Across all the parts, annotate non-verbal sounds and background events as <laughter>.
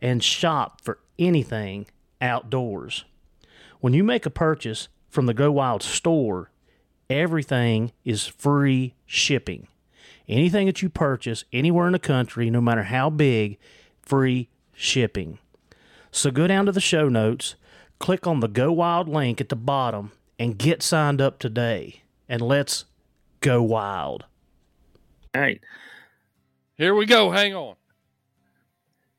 and shop for anything outdoors. When you make a purchase from the Go Wild store, everything is free shipping. Anything that you purchase anywhere in the country, no matter how big, free shipping. So go down to the show notes, click on the Go Wild link at the bottom, and get signed up today. And let's go wild. All right. Here we go. Hang on.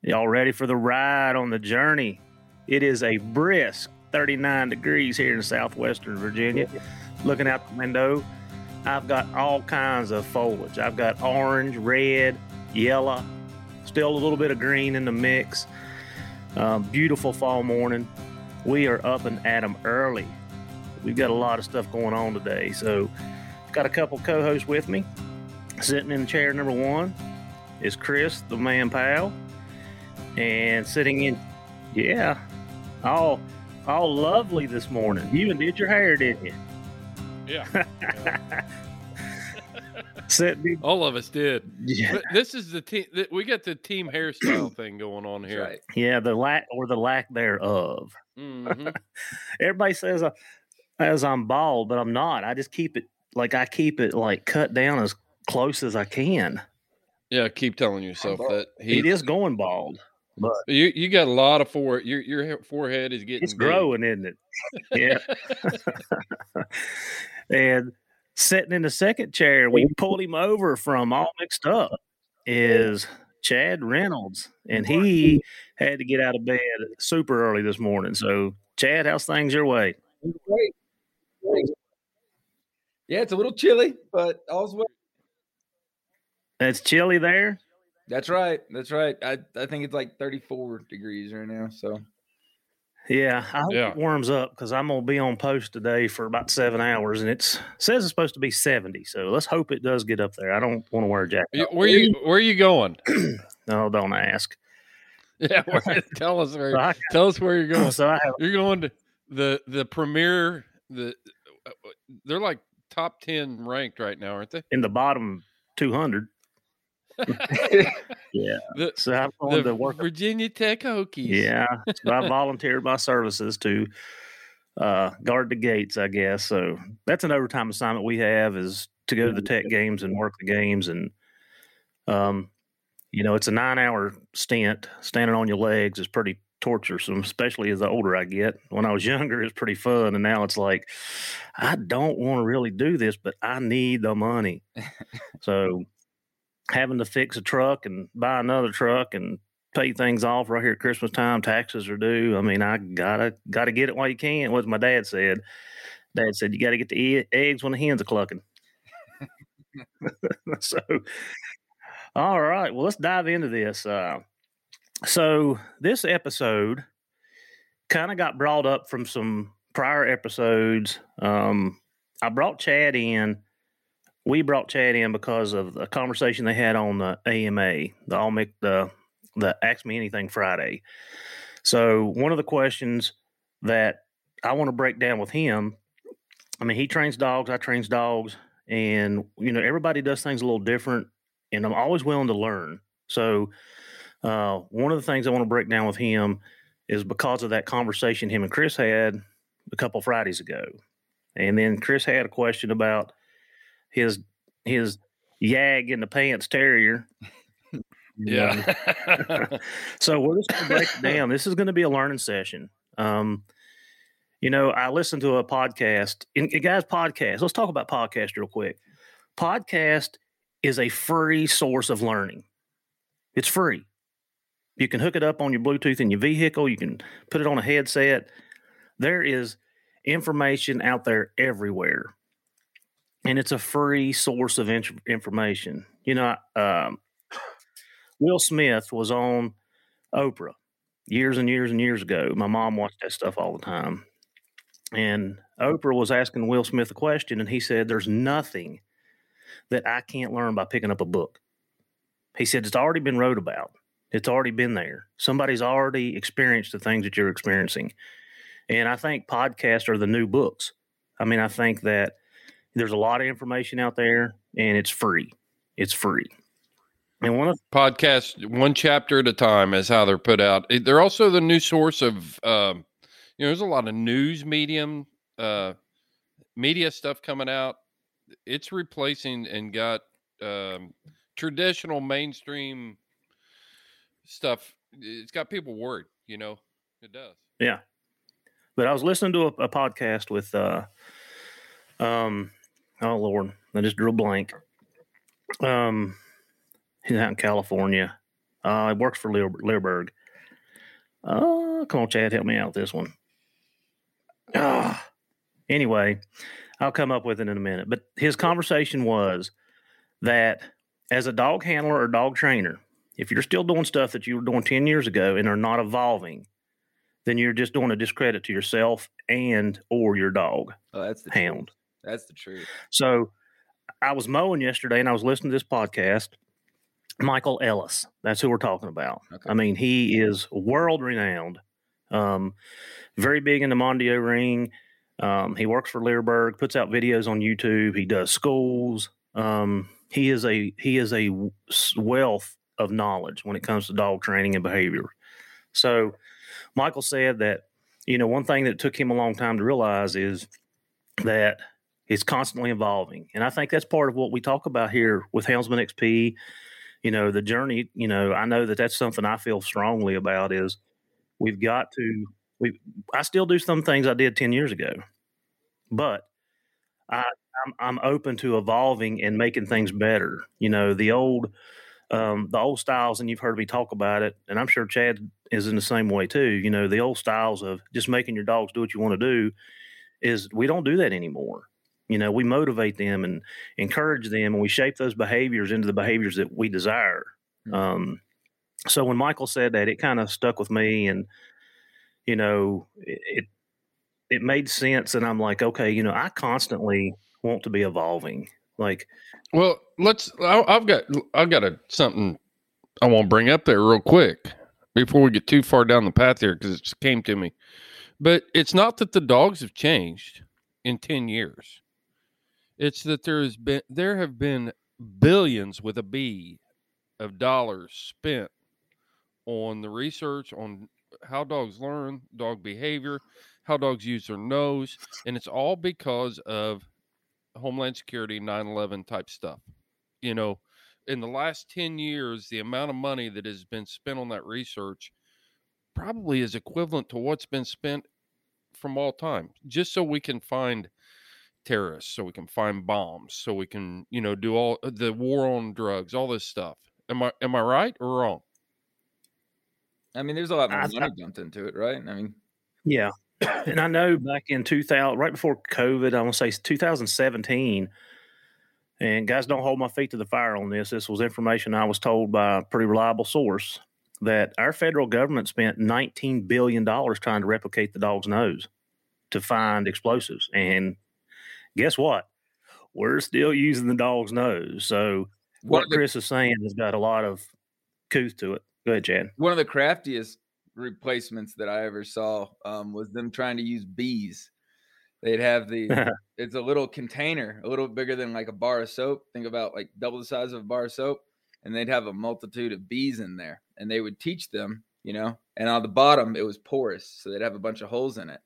Y'all ready for the ride on the journey? It is a brisk 39 degrees here in southwestern Virginia. Looking out the window, I've got all kinds of foliage. I've got orange, red, yellow, still a little bit of green in the mix. Um, beautiful fall morning. We are up and at 'em early. We've got a lot of stuff going on today. So, got a couple co hosts with me. Sitting in chair number one is Chris, the man pal and sitting in, yeah, all all lovely this morning. You even did your hair, didn't you? Yeah. <laughs> Sitting, All of us did. yeah, this is the team. We got the team hairstyle <clears throat> thing going on here. right. yeah, the lack or the lack thereof. Mhm. <laughs> Everybody says I, as I'm bald, but I'm not. I just keep it like I keep it like cut down as close as I can. Yeah, keep telling yourself bald. that. He, it is going bald, but You you got a lot of forehead. Your your forehead is getting it's big. growing, isn't it? Yeah. <laughs> <laughs> and sitting in the second chair, we pulled him over from all mixed up, is Chad Reynolds. And he had to get out of bed super early this morning. So, Chad, how's things your way? Great. Yeah, it's a little chilly, but all's well. It's chilly there. That's right. That's right. I, I think it's like 34 degrees right now. So Yeah, I hope Yeah. it warms up because I'm gonna be on post today for about seven hours, and it's says it's supposed to be seventy. So let's hope it does get up there. I don't want to wear a jacket. You- Where you where are you going? <clears throat> No, don't ask. <laughs> Yeah, where, <laughs> tell us where. So I, <laughs> Tell us where you're going. <clears throat> so I have You're going to the the premier. The uh, they're like top ten ranked right now, aren't they? in the bottom two hundred. <laughs> Yeah. <laughs> The, So I'm going to work. Virginia Tech Hokies. Yeah. So I <laughs> volunteered my services to uh, guard the gates, I guess. So that's an overtime assignment we have is to go to the tech games and work the games. And, um, you know, it's a nine hour stint. Standing on your legs is pretty torturesome, especially as the older I get. When I was younger, it's pretty fun, and now it's like I don't want to really do this, but I need the money. so having to fix a truck and buy another truck and pay things off right here at Christmas time, taxes are due. I mean, I gotta gotta get it while you can. What my dad said. Dad said you got to get the e- eggs when the hens are clucking. <laughs> so, all right. Well, let's dive into this. Uh, so, this episode kind of got brought up from some prior episodes. Um, I brought Chad in. We brought Chad in because of a conversation they had on the AMA, the All Make the the Ask Me Anything Friday. So, one of the questions that I want to break down with him I mean, he trains dogs, I trains dogs, and you know, everybody does things a little different, and I'm always willing to learn. So, uh, one of the things I want to break down with him is because of that conversation him and Chris had a couple Fridays ago, and then Chris had a question about his his Yag in the pants terrier. <laughs> Yeah. <laughs> so we're just going to break it down. This is going to be a learning session. Um, you know, I listened to a podcast, and guys, podcast. Let's talk about podcast real quick. Podcast is a free source of learning. It's free. You can hook it up on your Bluetooth in your vehicle. You can put it on a headset. There is information out there everywhere, and it's a free source of in- information. You know, um, Will Smith was on Oprah years and years and years ago. My mom watched that stuff all the time. And Oprah was asking Will Smith a question, and he said, There's nothing that I can't learn by picking up a book. He said, It's already been wrote about, it's already been there. Somebody's already experienced the things that you're experiencing. And I think podcasts are the new books. I mean, I think that there's a lot of information out there, and it's free. It's free. And one of podcast one chapter at a time is how they're put out. They're also the new source of um, you know, there's a lot of news medium, uh, media stuff coming out. It's replacing and got um, traditional mainstream stuff. It's got people worried, you know, it does. Yeah. But I was listening to a, a podcast with, uh, um, oh Lord, I just drew a blank. Um, he's out in California. Uh, he works for Lear, Leerburg. Uh, come on, Chad, help me out with this one. Ah. Anyway, I'll come up with it in a minute. But his conversation was that as a dog handler or dog trainer, if you're still doing stuff that you were doing 10 years ago and are not evolving, then you're just doing a discredit to yourself and or your dog. Oh, that's the hound. That's the truth. So I was mowing yesterday and I was listening to this podcast. Michael Ellis, that's who we're talking about. Okay. I mean, he is world renowned. Um, very big in the Mondio ring. Um, he works for Leerburg, puts out videos on YouTube. He does schools. Um, he is a he is a wealth of knowledge when it comes to dog training and behavior. So, Michael said that you know one thing that took him a long time to realize is that it's constantly evolving, and I think that's part of what we talk about here with Houndsman XP. You know, the journey. You know, I know that that's something I feel strongly about is we've got to we I still do some things I did 10 years ago, but I, I'm, I'm open to evolving and making things better. You know, the old, um, the old styles, and you've heard me talk about it, and I'm sure Chad is in the same way too. You know, the old styles of just making your dogs do what you want to do is we don't do that anymore. You know, we motivate them and encourage them, and we shape those behaviors into the behaviors that we desire. Mm-hmm. Um, so when Michael said that, it kind of stuck with me, and you know, it it made sense, and I'm like, okay, you know, I constantly want to be evolving. Like, well, let's. I, have got I've got a something I want to bring up there real quick before we get too far down the path here because it just came to me. But it's not that the dogs have changed in ten years. It's that there has been there have been billions with a B of dollars spent on the research on how dogs learn, dog behavior, how dogs use their nose, and it's all because of Homeland Security 9/11 type stuff. You know, in the last 10 years, the amount of money that has been spent on that research probably is equivalent to what's been spent from all time, just so we can find terrorists, so we can find bombs, so we can, you know, do all uh, the war on drugs, all this stuff. Am I am I right or wrong? I mean, there's a lot more I- money dumped into it, right? I mean, Yeah. <coughs> And I know back in 2000, right before COVID, I want to say 2017, and guys, don't hold my feet to the fire on this. This was information I was told by a pretty reliable source that our federal government spent $19 billion trying to replicate the dog's nose to find explosives. And guess what? We're still using the dog's nose. So what the, Chris is saying has got a lot of couth to it. Go ahead, Chad. one of the craftiest replacements that I ever saw um, was them trying to use bees. They'd have the <laughs> it's a little container, a little bigger than like a bar of soap. Think about like double the size of a bar of soap, and they'd have a multitude of bees in there, and they would teach them, you know. And on the bottom, it was porous, so they'd have a bunch of holes in it,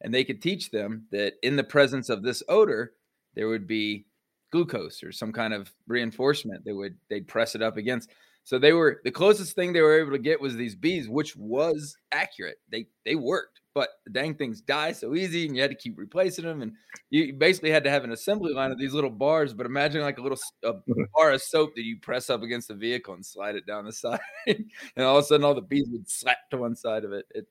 and they could teach them that in the presence of this odor, there would be glucose or some kind of reinforcement. They would they'd press it up against. So they were the closest thing they were able to get was these bees, which was accurate. They they worked, but the dang things die so easy, and you had to keep replacing them. And you basically had to have an assembly line of these little bars. But imagine like a little a <laughs> bar of soap that you press up against the vehicle and slide it down the <laughs> side, and all of a sudden all the bees would slap to one side of it. It,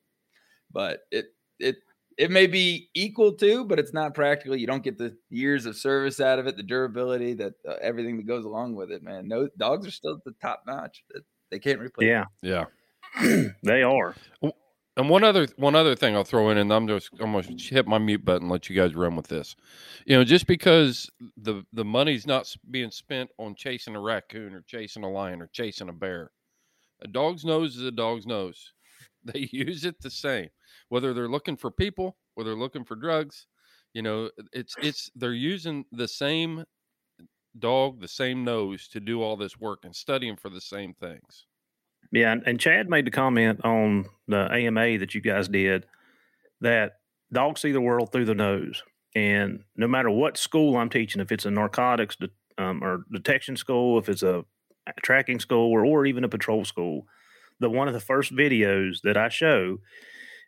but it it it may be equal to, but it's not practical. You don't get the years of service out of it, the durability, that uh, everything that goes along with it. Man, no dogs are still at the top notch. They can't replace. Yeah, Yeah. <clears throat> they are. And one other one other thing I'll throw in, and I'm just I'm gonna hit my mute button, and let you guys run with this. You know, just because the the money's not being spent on chasing a raccoon or chasing a lion or chasing a bear, a dog's nose is a dog's nose. <laughs> They use it the same, whether they're looking for people, whether they're looking for drugs. You know, it's it's they're using the same dog, the same nose to do all this work and studying for the same things. Yeah, and, Chad made the comment on the AMA that you guys did that dogs see the world through the nose, and no matter what school I'm teaching, if it's a narcotics de- um, or detection school, if it's a tracking school, or, or even a patrol school, the one of the first videos that I show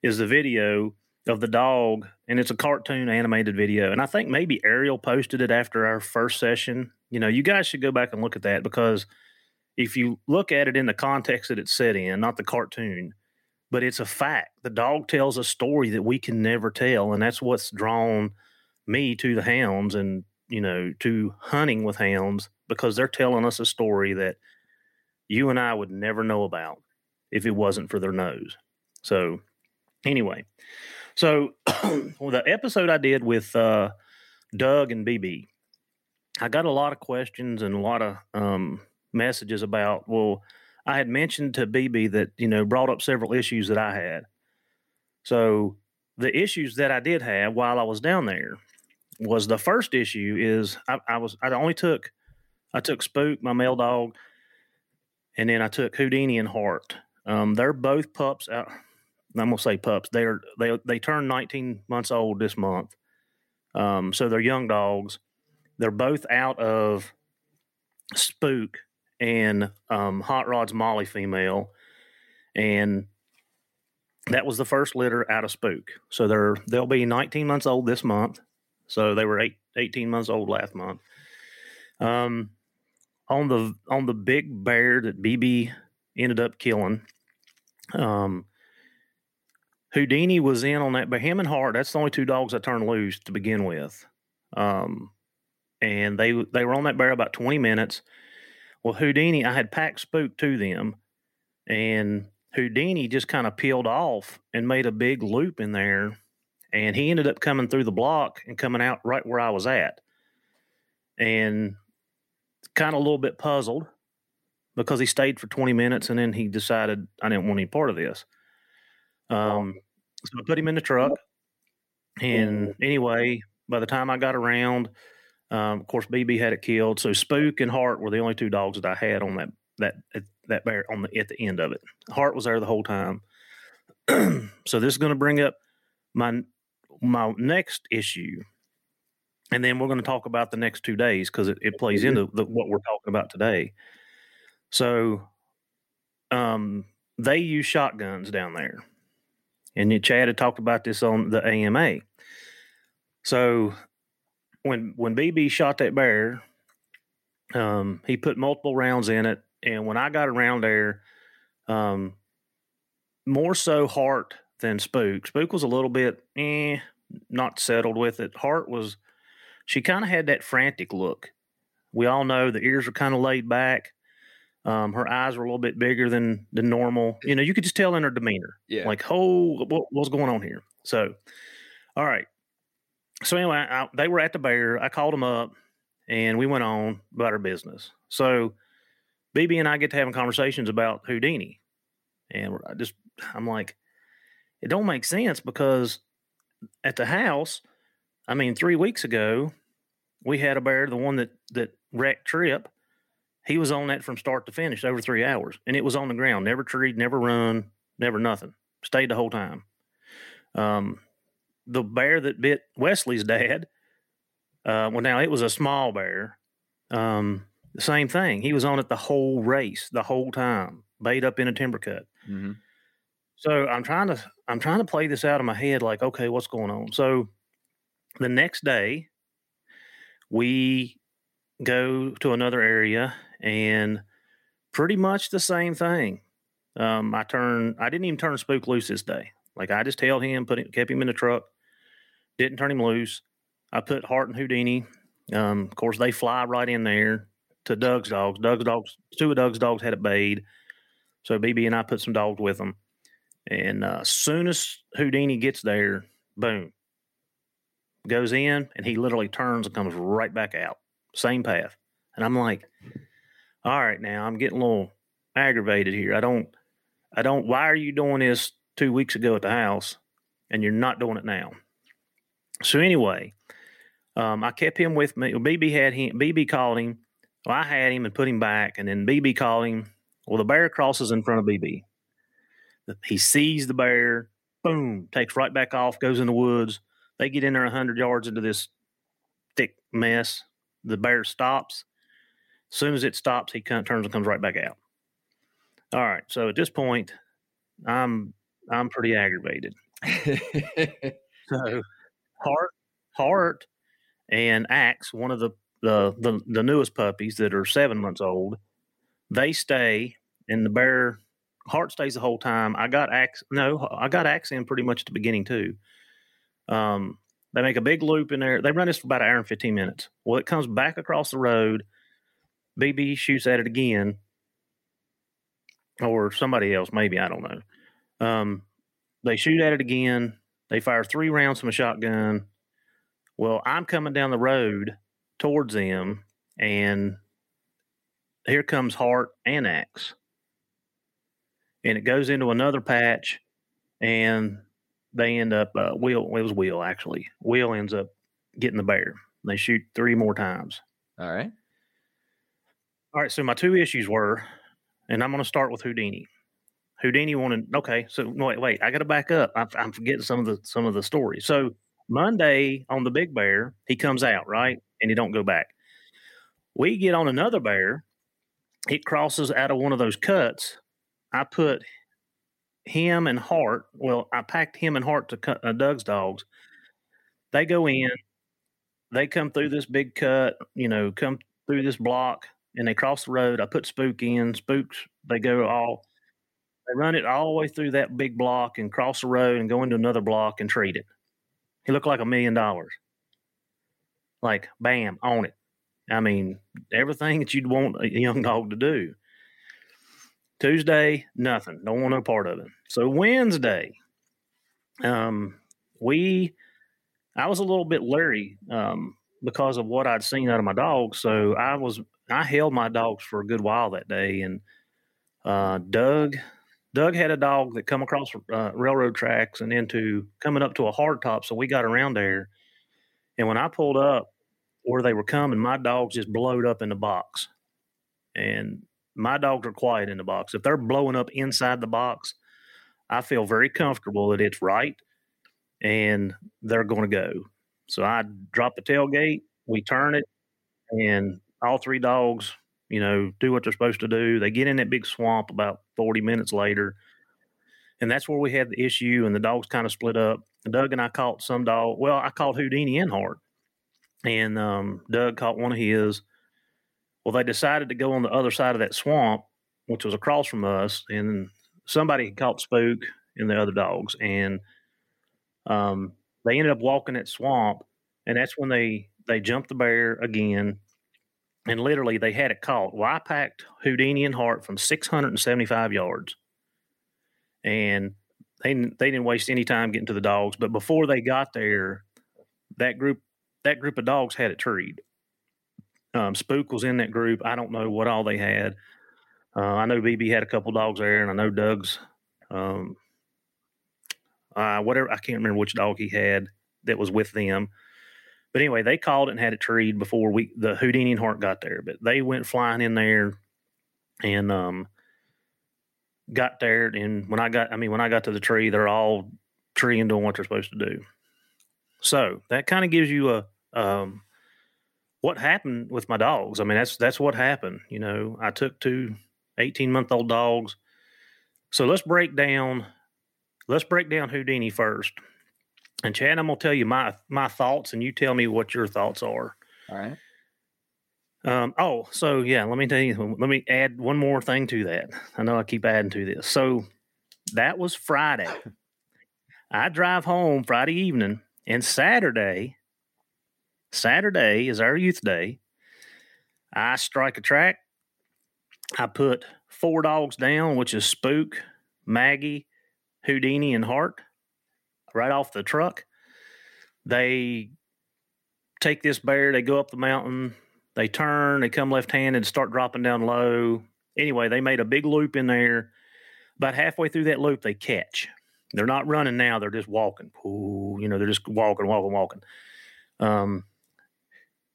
is the video of the dog, and it's a cartoon animated video. And I think maybe Ariel posted it after our first session. You know, you guys should go back and look at that because if you look at it in the context that it's set in, not the cartoon, but it's a fact. The dog tells a story that we can never tell, and that's what's drawn me to the hounds and you know to hunting with hounds because they're telling us a story that you and I would never know about if it wasn't for their nose. So, anyway, so well, <clears throat> the episode I did with uh, Doug and BB, I got a lot of questions and a lot of um, messages about. Well, I had mentioned to BB that you know brought up several issues that I had. So the issues that I did have while I was down there was the first issue is I, I was I only took I took Spook my male dog, and then I took Houdini and Hart. Um, they're both pups. Out, I'm gonna say pups. They're they they turned 19 months old this month. Um, so they're young dogs. They're both out of Spook and um, Hot Rod's Molly female, and that was the first litter out of Spook. So they're they'll be 19 months old this month. So they were eight, 18 months old last month. Um, on the on the big bear that BB ended up killing, um, Houdini was in on that, but him and Hart, that's the only two dogs I turned loose to begin with. Um, and they they were on that bear about 20 minutes. Well, Houdini, I had packed spook to them, and Houdini just kind of peeled off and made a big loop in there. And he ended up coming through the block and coming out right where I was at. And kind of a little bit puzzled because he stayed for 20 minutes and then he decided I didn't want any part of this. Um, so I put him in the truck. And anyway, by the time I got around, um, of course, BB had it killed. So Spook and Hart were the only two dogs that I had on that that that bear on the at the end of it. Hart was there the whole time. <clears throat> so this is going to bring up my my next issue, and then we're going to talk about the next two days because it, it plays into the, what we're talking about today. So, um, they use shotguns down there, And Chad had talked about this on the AMA. So when when BB shot that bear, um, he put multiple rounds in it, and when I got around there, um, more so Hart than Spook. Spook was a little bit eh, not settled with it. Hart was she kind of had that frantic look. We all know the ears are kind of laid back. Um, her eyes were a little bit bigger than than normal. You know, you could just tell in her demeanor. Yeah. Like, oh, what, what's going on here? So, all right. So anyway, I, they were at the bear. I called them up, and we went on about our business. So, BB and I get to having conversations about Houdini, and I just I'm like, it don't make sense because at the house, I mean, three weeks ago, we had a bear, the one that that wrecked Trip. He was on that from start to finish over three hours, and it was on the ground, never treed, never run, never nothing. Stayed the whole time. Um, the bear that bit Wesley's dad, uh, well, now it was a small bear. Um, the same thing. He was on it the whole race, the whole time, bait up in a timber cut. Mm-hmm. So I'm trying to I'm trying to play this out of my head, like, okay, what's going on? So the next day, we go to another area and pretty much the same thing. Um, I turn I didn't even turn Spook loose this day. Like I just held him, put him, kept him in the truck, didn't turn him loose. I put Hart and Houdini. Um, of course, they fly right in there to Doug's dogs. Doug's dogs, two of Doug's dogs had it bayed. So BB and I put some dogs with them. And uh, soon as Houdini gets there, boom, goes in, and he literally turns and comes right back out, same path. And I'm like, all right, now I'm getting a little aggravated here. I don't, I don't. Why are you doing this two weeks ago at the house, and you're not doing it now? So anyway, um, I kept him with me. BB had him. BB called him. Well, I had him and put him back, and then BB called him. Well, the bear crosses in front of BB. He sees the bear, boom, takes right back off, goes in the woods. They get in there 100 yards into this thick mess. The bear stops. As soon as it stops, he turns and comes right back out. All right. So at this point, I'm I'm pretty aggravated. <laughs> so Hart, Hart, and Axe, one of the, the the the newest puppies that are seven months old, they stay, and the bear Hart stays the whole time. I got Axe. No, I got Axe in pretty much at the beginning too. Um, they make a big loop in there. They run this for about an hour and fifteen minutes. Well, it comes back across the road. BB shoots at it again, or somebody else, maybe I don't know. Um, they shoot at it again. They fire three rounds from a shotgun. Well, I'm coming down the road towards them, and here comes Hart and Axe and it goes into another patch, and they end up uh, Will. It was Will actually. Will ends up getting the bear. They shoot three more times. All right. All right. So my two issues were, and I'm going to start with Houdini. Houdini wanted. Okay. So wait, wait. I got to back up. I'm, I'm forgetting some of the some of the stories. So Monday on the big bear, he comes out right, and he don't go back. We get on another bear. It crosses out of one of those cuts I put him and Hart. Well, I packed him and Hart to uh, Doug's dogs. They go in, they come through this big cut, you know, come through this block, and they cross the road. I put Spook in. Spooks, they go all, they run it all the way through that big block and cross the road and go into another block and treat it. He looked like a million dollars. Like, bam, on it. I mean, everything that you'd want a young dog to do. Tuesday, nothing. Don't want no part of it. So Wednesday, um, we, I was a little bit leery um, because of what I'd seen out of my dog. So I was, I held my dogs for a good while that day. And uh, Doug, Doug had a dog that come across uh, railroad tracks and into coming up to a hard top. So we got around there. And when I pulled up where they were coming, my dogs just blowed up in the box. And my dogs are quiet in the box. If they're blowing up inside the box, I feel very comfortable that it's right and they're going to go. So I drop the tailgate, we turn it, and all three dogs, you know, do what they're supposed to do. They get in that big swamp about 40 minutes later. and that's where we had the issue, and the dogs kind of split up. Doug and I caught some dog. Well, I caught Houdini and Hart, and um, Doug caught one of his. Well, they decided to go on the other side of that swamp, which was across from us, and somebody had caught Spook and the other dogs, and um, they ended up walking that swamp, and that's when they they jumped the bear again, and literally they had it caught. Well, I packed Houdini and Hart from 675 yards, and they they didn't waste any time getting to the dogs. But before they got there, that group that group of dogs had it treed. Um, Spook was in that group. I don't know what all they had. Uh, I know BB had a couple dogs there, and I know Doug's um, uh, whatever. I can't remember which dog he had that was with them. But anyway, they called and had it treed before we the Houdini and Hart got there. But they went flying in there and um, got there. And when I got, I mean, when I got to the tree, they're all treeing doing what they're supposed to do. So that kind of gives you a um, what happened with my dogs. I mean, that's that's what happened. You know, I took two 18 month old dogs. So let's break down let's break down Houdini first. And Chad, I'm gonna tell you my my thoughts, and you tell me what your thoughts are. All right. Um, oh, so yeah, let me tell you. Let me add one more thing to that. I know I keep adding to this. So that was Friday. <laughs> I drive home Friday evening, and Saturday. Saturday is our youth day. I strike a track. I put four dogs down, which is Spook, Maggie, Houdini, and Hart right off the truck. They take this bear, they go up the mountain, they turn, they come left handed, start dropping down low. Anyway, they made a big loop in there. About halfway through that loop, they catch. They're not running now, they're just walking. Ooh, you know, they're just walking, walking, walking. Um,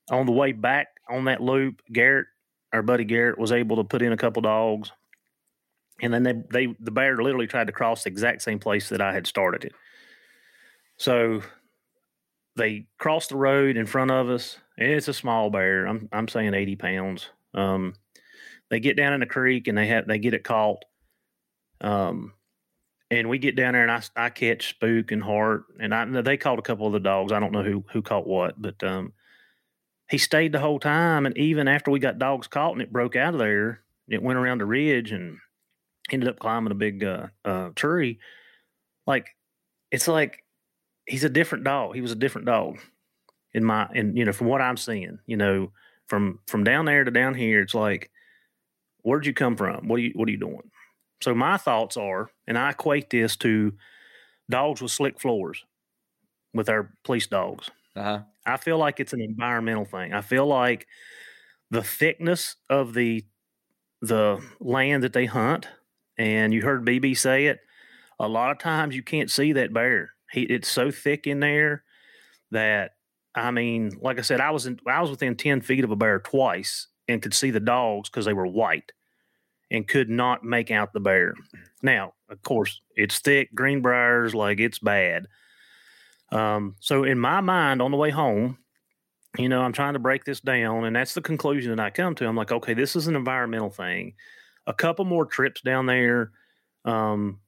on the way back on that loop, Garrett, our buddy Garrett, was able to put in a couple dogs. And then they, they the bear literally tried to cross the exact same place that I had started it. So they cross the road in front of us. And it's a small bear. I'm I'm saying 80 pounds. Um, they get down in the creek and they have they get it caught. Um, and we get down there and I, I catch Spook and Hart and I they caught a couple of the dogs. I don't know who who caught what, but um, he stayed the whole time. And even after we got dogs caught and it broke out of there, it went around the ridge and ended up climbing a big uh, uh, tree. Like it's like he's a different dog. He was a different dog in my and you know from what I'm seeing. You know from from down there to down here, it's like where'd you come from? What are you what are you doing? So my thoughts are, and I equate this to dogs with slick floors with our police dogs. Uh-huh. I feel like it's an environmental thing. I feel like the thickness of the the land that they hunt, and you heard BB say it. A lot of times you can't see that bear. He, it's so thick in there that I mean, like I said, I was in, I was within ten feet of a bear twice and could see the dogs because they were white and could not make out the bear. Now, of course, it's thick, greenbriers, like it's bad. Um, so in my mind, on the way home, you know, I'm trying to break this down, and that's the conclusion that I come to. I'm like, okay, this is an environmental thing. A couple more trips down there, um,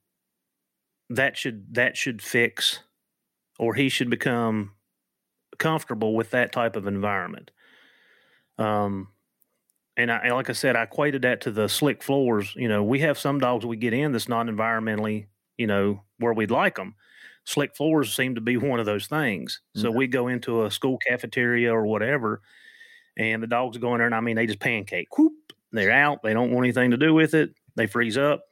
that should that should fix, or he should become comfortable with that type of environment. Um, and I, like I said, I equated that to the slick floors. You know, we have some dogs we get in that's not environmentally, you know, where we'd like them. Slick floors seem to be <laughs> one of those things. Mm-hmm. So we go into a school cafeteria or whatever, and the dogs go in there, and I mean, they just pancake. Whoop, they're out. They don't want anything to do with it. They freeze up.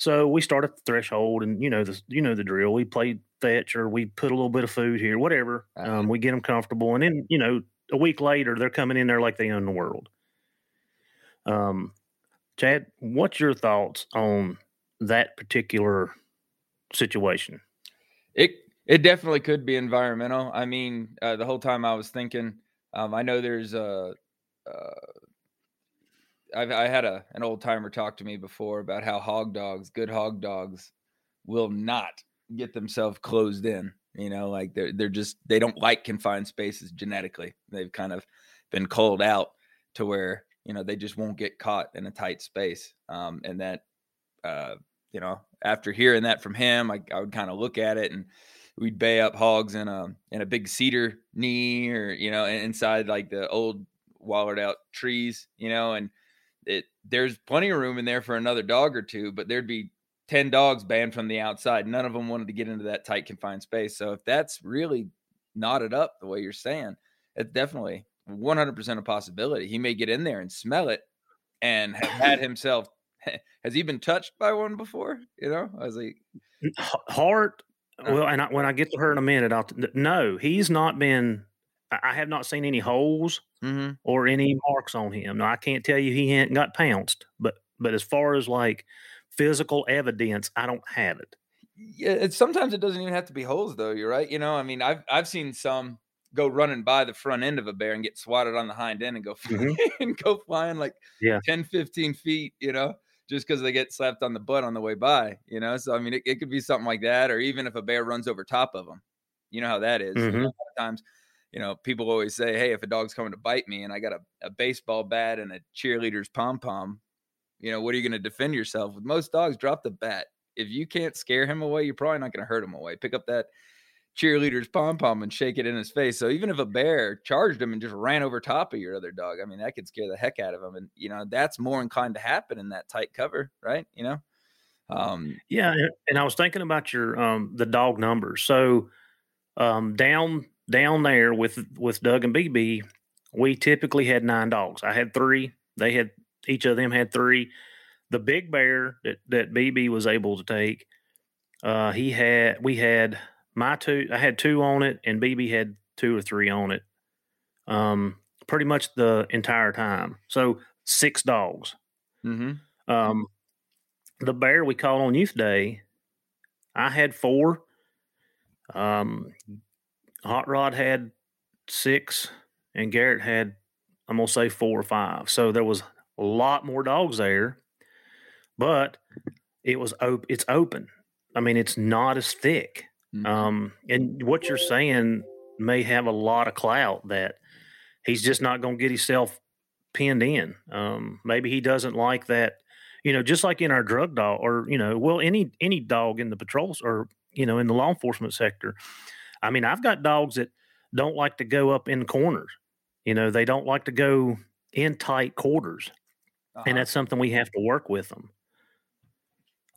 So we start at the threshold, and you know the you know the drill. We play fetch, or we put a little bit of food here, whatever. Uh-huh. Um, we get them comfortable, and then you know a week later they're coming in there like they own the world. Um, Chad, what's your thoughts on that particular situation? It it definitely could be environmental. I mean, uh, the whole time I was thinking, um, I know there's a. Uh, I've, I had a an old timer talk to me before about how hog dogs, good hog dogs, will not get themselves closed in. You know, like they're they're just they don't like confined spaces genetically. They've kind of been culled out to where you know they just won't get caught in a tight space um, and that uh, you know, after hearing that from him, I, I would kind of look at it and we'd bay up hogs in a in a big cedar knee or you know inside like the old wallered out trees, you know, and it there's plenty of room in there for another dog or two, but there'd be 10 dogs banned from the outside. None of them wanted to get into that tight confined space. So if that's really knotted up the way you're saying, it's definitely 100% a possibility. He may get in there and smell it and have had <coughs> himself has he been touched by one before? You know, I was like, Hart. Well, and I, when I get to her in a minute, I'll no, he's not been. I have not seen any holes mm-hmm. or any marks on him. No, I can't tell you he ain't got pounced, but but as far as like physical evidence, I don't have it. Yeah, it's, sometimes it doesn't even have to be holes, though. You're right. You know, I mean, I've I've seen some go running by the front end of a bear and get swatted on the hind end and go <laughs> mm-hmm. and go flying like yeah. 10, 15 feet. You know, just because they get slapped on the butt on the way by, you know. So I mean, it, it, could be something like that, or even if a bear runs over top of them, you know how that is. Mm-hmm. You know, times, you know, people always say, "Hey, if a dog's coming to bite me, and I got a, a baseball bat and a cheerleader's pom pom, you know, what are you going to defend yourself with?" Most dogs drop the bat. If you can't scare him away, you're probably not going to hurt him away. Pick up that cheerleader's pom pom and shake it in his face. So even if a bear charged him and just ran over top of your other dog, I mean, that could scare the heck out of him. And, you know, that's more inclined to happen in that tight cover, right? You know? Um, yeah. And I was thinking about your, um, the dog numbers. So, um, down, down there with, with Doug and BB, we typically had nine dogs. I had three. They had, each of them had three. The big bear that, that BB was able to take, uh, he had, we had, my two, I had two on it, and BB had two or three on it. Um, pretty much the entire time. So six dogs. Mm-hmm. Um, the bear we caught on Youth Day, I had four. Um, Hot Rod had six, and Garrett had, I'm gonna say four or five. So there was a lot more dogs there, but it was op- It's open. I mean, it's not as thick. Mm-hmm. Um, and what you're saying may have a lot of clout that he's just not going to get himself pinned in. Um, maybe he doesn't like that, you know, just like in our drug dog or, you know, well, any, any dog in the patrols or, you know, in the law enforcement sector. I mean, I've got dogs that don't like to go up in corners. You know, they don't like to go in tight quarters. Uh-huh. And that's something we have to work with them.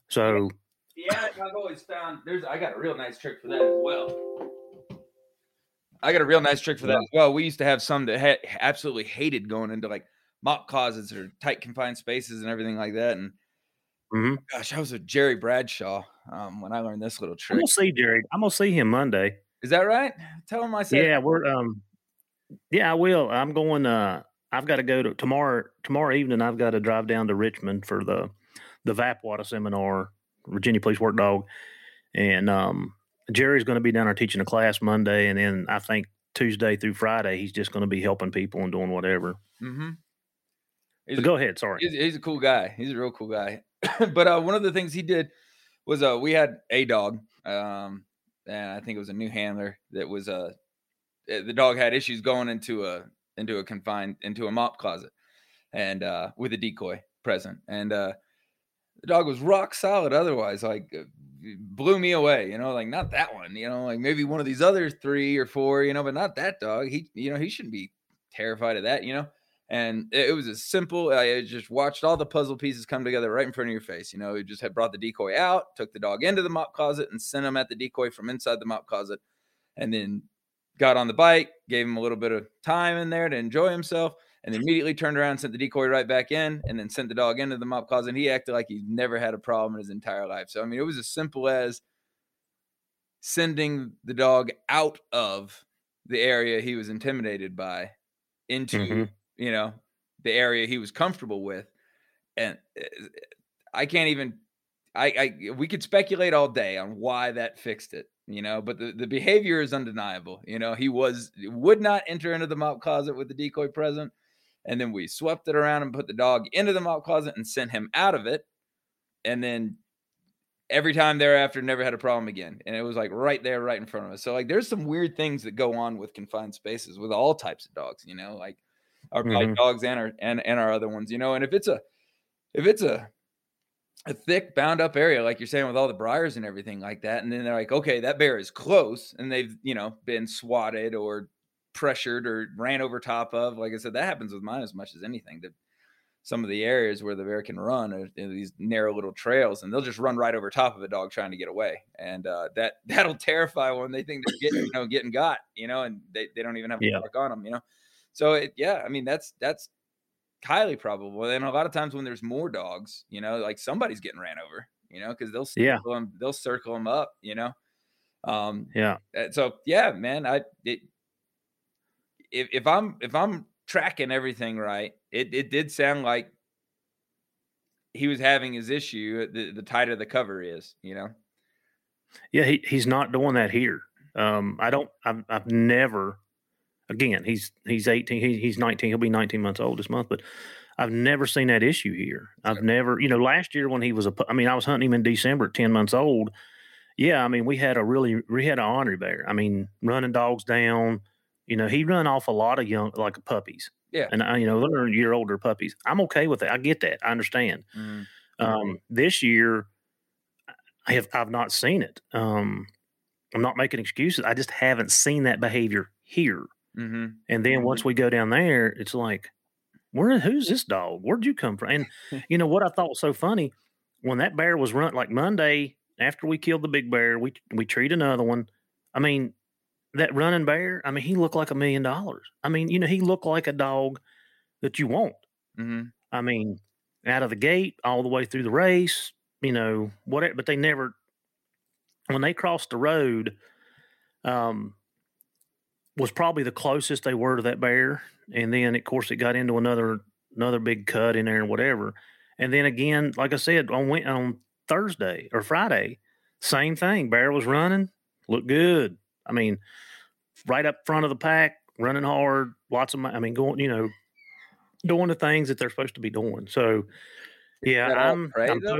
So yeah, I've always found there's. I got a real nice trick for that as well. I got a real nice trick for that as well. We used to have some that had, absolutely hated going into like mop closets or tight confined spaces and everything like that. And mm-hmm. gosh, I was with Jerry Bradshaw um, when I learned this little trick. I'm gonna see Jerry. I'm gonna see him Monday. Is that right? Tell him I said. Yeah, we're um. Yeah, I will. I'm going. Uh, I've got to go to tomorrow. Tomorrow evening, I've got to drive down to Richmond for the the VAPWATA seminar Virginia Police Work Dog, and um, Jerry's going to be down there teaching a class Monday, and then I think Tuesday through Friday he's just going to be helping people and doing whatever. Mm-hmm. So go ahead. Sorry, he's, he's, a cool guy. He's a real cool guy. <coughs> but uh, one of the things he did was uh, we had a dog, um, and I think it was a new handler that was uh, eh, the dog had issues going into a into a confined into a mop closet, and uh, with a decoy present, and uh, the dog was rock solid otherwise like uh, blew me away you know like not that one you know like maybe one of these other three or four you know but not that dog. He you know he shouldn't be terrified of that you know and it was as simple i just watched all the puzzle pieces come together right in front of your face you know he just had brought the decoy out took the dog into the mop closet and sent him at the decoy from inside the mop closet and then got on the bike gave him a little bit of time in there to enjoy himself and immediately turned around, sent the decoy right back in, and then sent the dog into the mop closet. And he acted like he never had a problem in his entire life. So I mean, it was as simple as sending the dog out of the area he was intimidated by into mm-hmm. You know the area he was comfortable with, and eh, I can't even. I, I we could speculate all day on why that fixed it, you know, but the, the behavior is undeniable. You know, he was would not enter into the mop closet with the decoy present and then we swept it around and put the dog into the mop closet and sent him out of it. And then every time thereafter, never had a problem again. And it was like right there, right in front of us. So like, there's some weird things that go on with confined spaces with all types of dogs. You know, like our mm-hmm. dogs and our and and our other ones. You know, and if it's a if it's a a thick bound up area like you're saying with all the briars and everything like that and then they're like okay that bear is close and they've you know been swatted or pressured or ran over top of like i said that happens with mine as much as anything that some of the areas where the bear can run are these narrow little trails and they'll just run right over top of a dog trying to get away and uh, that <laughs> that'll terrify when they think they're getting you know getting got you know and they, they don't even have a Yeah. on them you know so it, yeah i mean that's that's highly probable. And a lot of times when there's more dogs, you know, like somebody's getting ran over, you know, because they'll Yeah. them, they'll circle them up, you know. Um, Yeah. uh, so yeah, man, I it, if if I'm if I'm tracking everything right, it it did sound like he was having his issue. The the tighter the cover is, you know. Yeah, he, he's not doing that here. Um, I don't. I've, I've never. Again, he's he's eighteen. He, he's nineteen. He'll be nineteen months old this month. But I've never seen that issue here. I've never. You know, last year when he was a. I mean, I was hunting him in December at ten months old. Yeah, I mean, we had a really we had an ornery bear. I mean, running dogs down. You know, he run off a lot of young like puppies. Yeah. and I, you know they're a year older puppies. I'm okay with that. I get that. I understand. Um, this year, I have I've not seen it. Um, I'm not making excuses. I just haven't seen that behavior here. Mm-hmm. And then once we go down there, it's like, where? Who's this dog? Where'd you come from? And <laughs> you know what I thought was so funny when that bear was run like Monday after we killed the big bear, we we treat another one. I mean, that running bear. I mean, he looked like a million dollars. I mean, you know, he looked like a dog that you want. Mm-hmm. I mean, out of the gate, all the way through the race, you know, whatever. But they never, when they crossed the road, um, was probably the closest they were to that bear. And then, of course, it got into another another big cut in there and whatever. And then again, like I said, on on Thursday or Friday, same thing. Bear was running, looked good. I mean, right up front of the pack, running hard, lots of. I mean, going, you know, doing the things that they're supposed to be doing. So, yeah, I'm. prey, I'm though?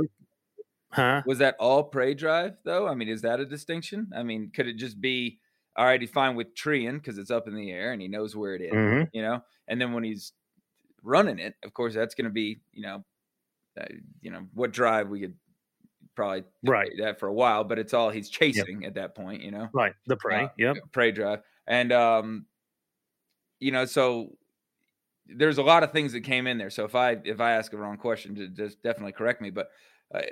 huh? Was that all prey drive though? I mean, is that a distinction? I mean, could it just be all right? He's fine with treeing because it's up in the air and he knows where it is, Mhm. you know. And then when he's running it, of course, that's going to be, you know, uh, you know what drive we could probably Right. that for a while, but it's all he's chasing at that point, you know Right. The prey. uh, yep. prey drive and um you know so there's a lot of things that came in there so if i if i ask a wrong question just definitely correct me but uh,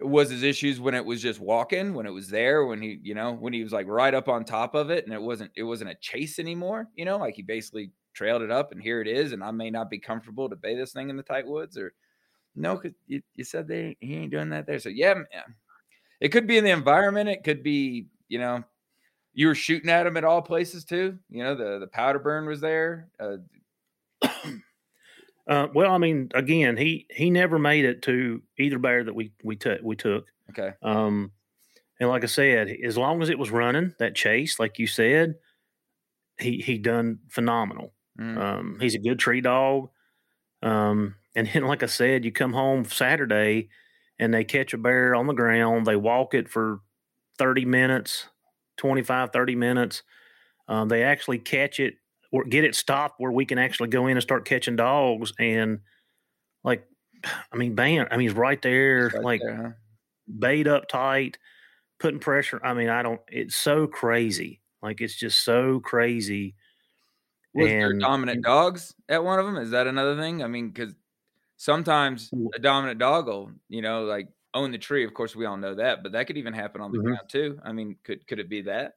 was his issues when it was just walking when it was there when he you know when he was like right up on top of it and it wasn't it wasn't a chase anymore you know like he basically trailed it up and here it is and i may not be comfortable to bay this thing in the tight woods or no because you, you said they he ain't doing that there so yeah man. it could be in the environment it could be you know you were shooting at him at all places too. You know, the the powder burn was there. Uh, Uh, well, I mean, again, he he never made it to either bear that we we took we took. okay, Um, and like I said, as long as it was running that chase, like you said, he he done phenomenal. Mhm. Um, he's a good tree dog. Um, and then, like I said, you come home Saturday and they catch a bear on the ground. They walk it for 30 minutes, 25, 30 minutes. Um, they actually catch it or get it stopped where we can actually go in and start catching dogs. And like, I mean, bam, I mean, he's right there, Right like there, huh? bait up tight, putting pressure. I mean, I don't, it's so crazy. Like, it's just so crazy. Was there and- dominant dogs at one of them? Is that another thing? I mean, because sometimes Mm. a dominant dog will, you know, like own the tree. Of course, we all know that, but that could even happen on the Mhm. ground too. I mean, could could it be that?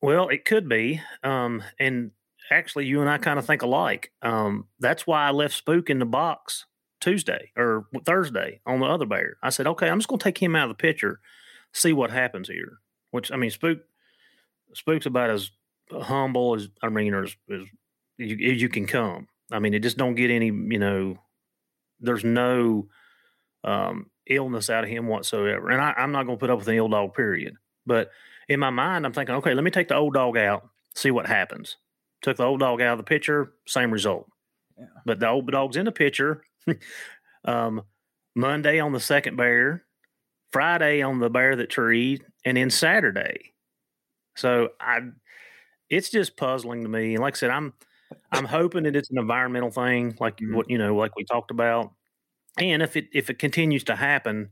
Well, it could be. Um, and actually, you and I kind of think alike. Um, that's why I left Spook in the box Tuesday or Thursday on the other bear. I said, okay, I'm just going to take him out of the picture, see what happens here. Which I mean, Spook, Spook's about as humble as I mean, or as, as you, as you can come. I mean, it just don't get any. You know, there's no um, illness out of him whatsoever. And I, I'm not going to put up with an ill dog. Period. But in my mind, I'm thinking, okay, let me take the old dog out, see what happens. Took the old dog out of the picture, same result. Yeah. But the old dog's in the picture. <laughs> um, Monday on the second bear, Friday on the bear that treed, and then Saturday. So I, it's just puzzling to me. And like I said, I'm, I'm hoping that it's an environmental thing, like Mhm. what you know, like we talked about. and if it if it continues to happen,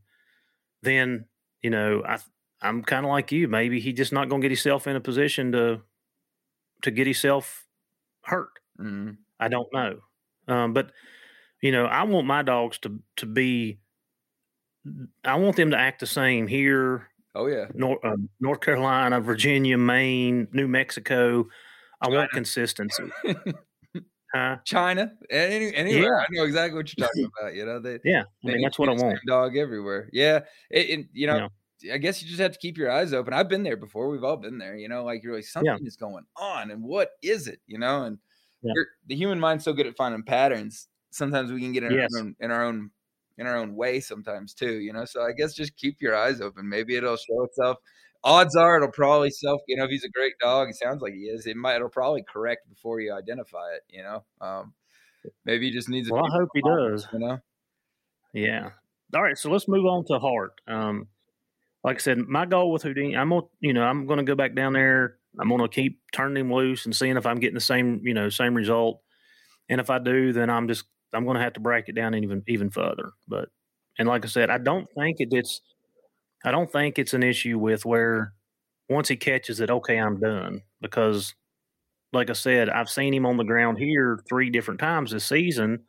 then you know I I'm kind of like you. Maybe he's just not going to get himself in a position to to get himself hurt. Mm-hmm. I don't know, um, but you know I want my dogs to to be. I want them to act the same here Oh yeah. North, uh, North Carolina, Virginia, Maine, New Mexico. I want consistency. <laughs> Huh? China, any, anywhere. Yeah. I know exactly what you're talking <laughs> about. You know, they, Yeah, I mean that's what I want. Dog everywhere. Yeah, it, it- you know, I guess you just have to keep your eyes open. I've been there before. We've all been there. You know, like you're like something is going on, and what is it? You know, and Yeah. the human mind's so good at finding patterns. Sometimes we can get in Yes. our own in our own in our own way. Sometimes too. You know, so I guess just keep your eyes open. Maybe it'll show itself. Odds are it'll probably self. You know, if he's a great dog, it sounds like he is. It might. It'll probably correct before you identify it. You know. Um, maybe he just needs. a Well, I hope he does. You know. Yeah. All right, so let's move on to Hart. Um, like I said, my goal with Houdini, I'm gonna, you know, I'm gonna go back down there. I'm gonna keep turning him loose and seeing if I'm getting the same, you know, same result. And if I do, then I'm just I'm gonna have to break it down even even further. But and like I said, I don't think it, it's I don't think it's an issue with where once he catches it, okay, I'm done because like I said, I've seen him on the ground here three different times this season,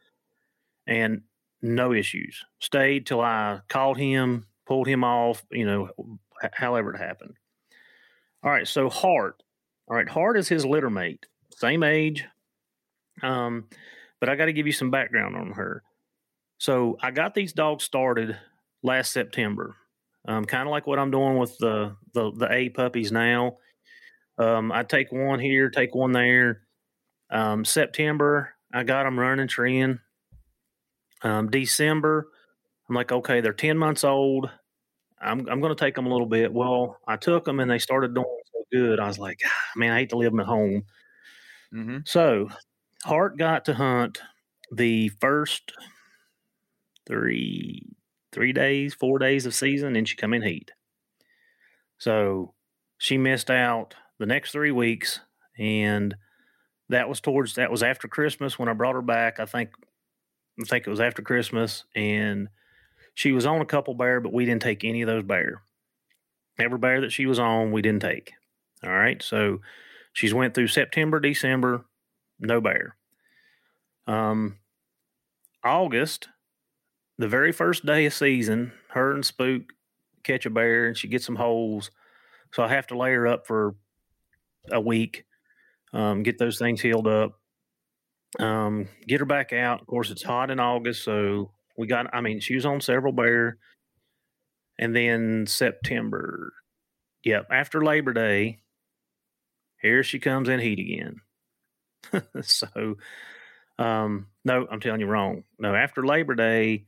and no issues. Stayed till I called him, pulled him off, you know, however it happened. All right, so Hart. All right, Hart is his litter mate, same age. Um, but I got to give you some background on her. So I got these dogs started last September, um, kind of like what I'm doing with the the, the A puppies now. Um, I take one here, take one there. Um, September, I got them running, treeing. Um, December, I'm like, okay, they're 10 months old. I'm, I'm going to take them a little bit. Well, I took them and they started doing so good. I was like, "Ah, man, I hate to leave them at home. Mm-hmm. So Hart got to hunt the first three three days, four days of season, and she come in heat. So she missed out the next three weeks, and that was towards that was after Christmas when I brought her back. I think I think it was after Christmas, and she was on a couple bear, but we didn't take any of those bear. Every bear that she was on, we didn't take. All right, so she's went through September, December, no bear. Um, August, the very first day of season, her and Spook catch a bear, and she gets some holes. So I have to lay her up for a week, um, get those things healed up, um, get her back out. Of course, it's hot in August, so we got. I mean, she was on several bear, and then September. Yep, after Labor Day, here she comes in heat again. <laughs> so, um, no, I'm telling you wrong. No, after Labor Day,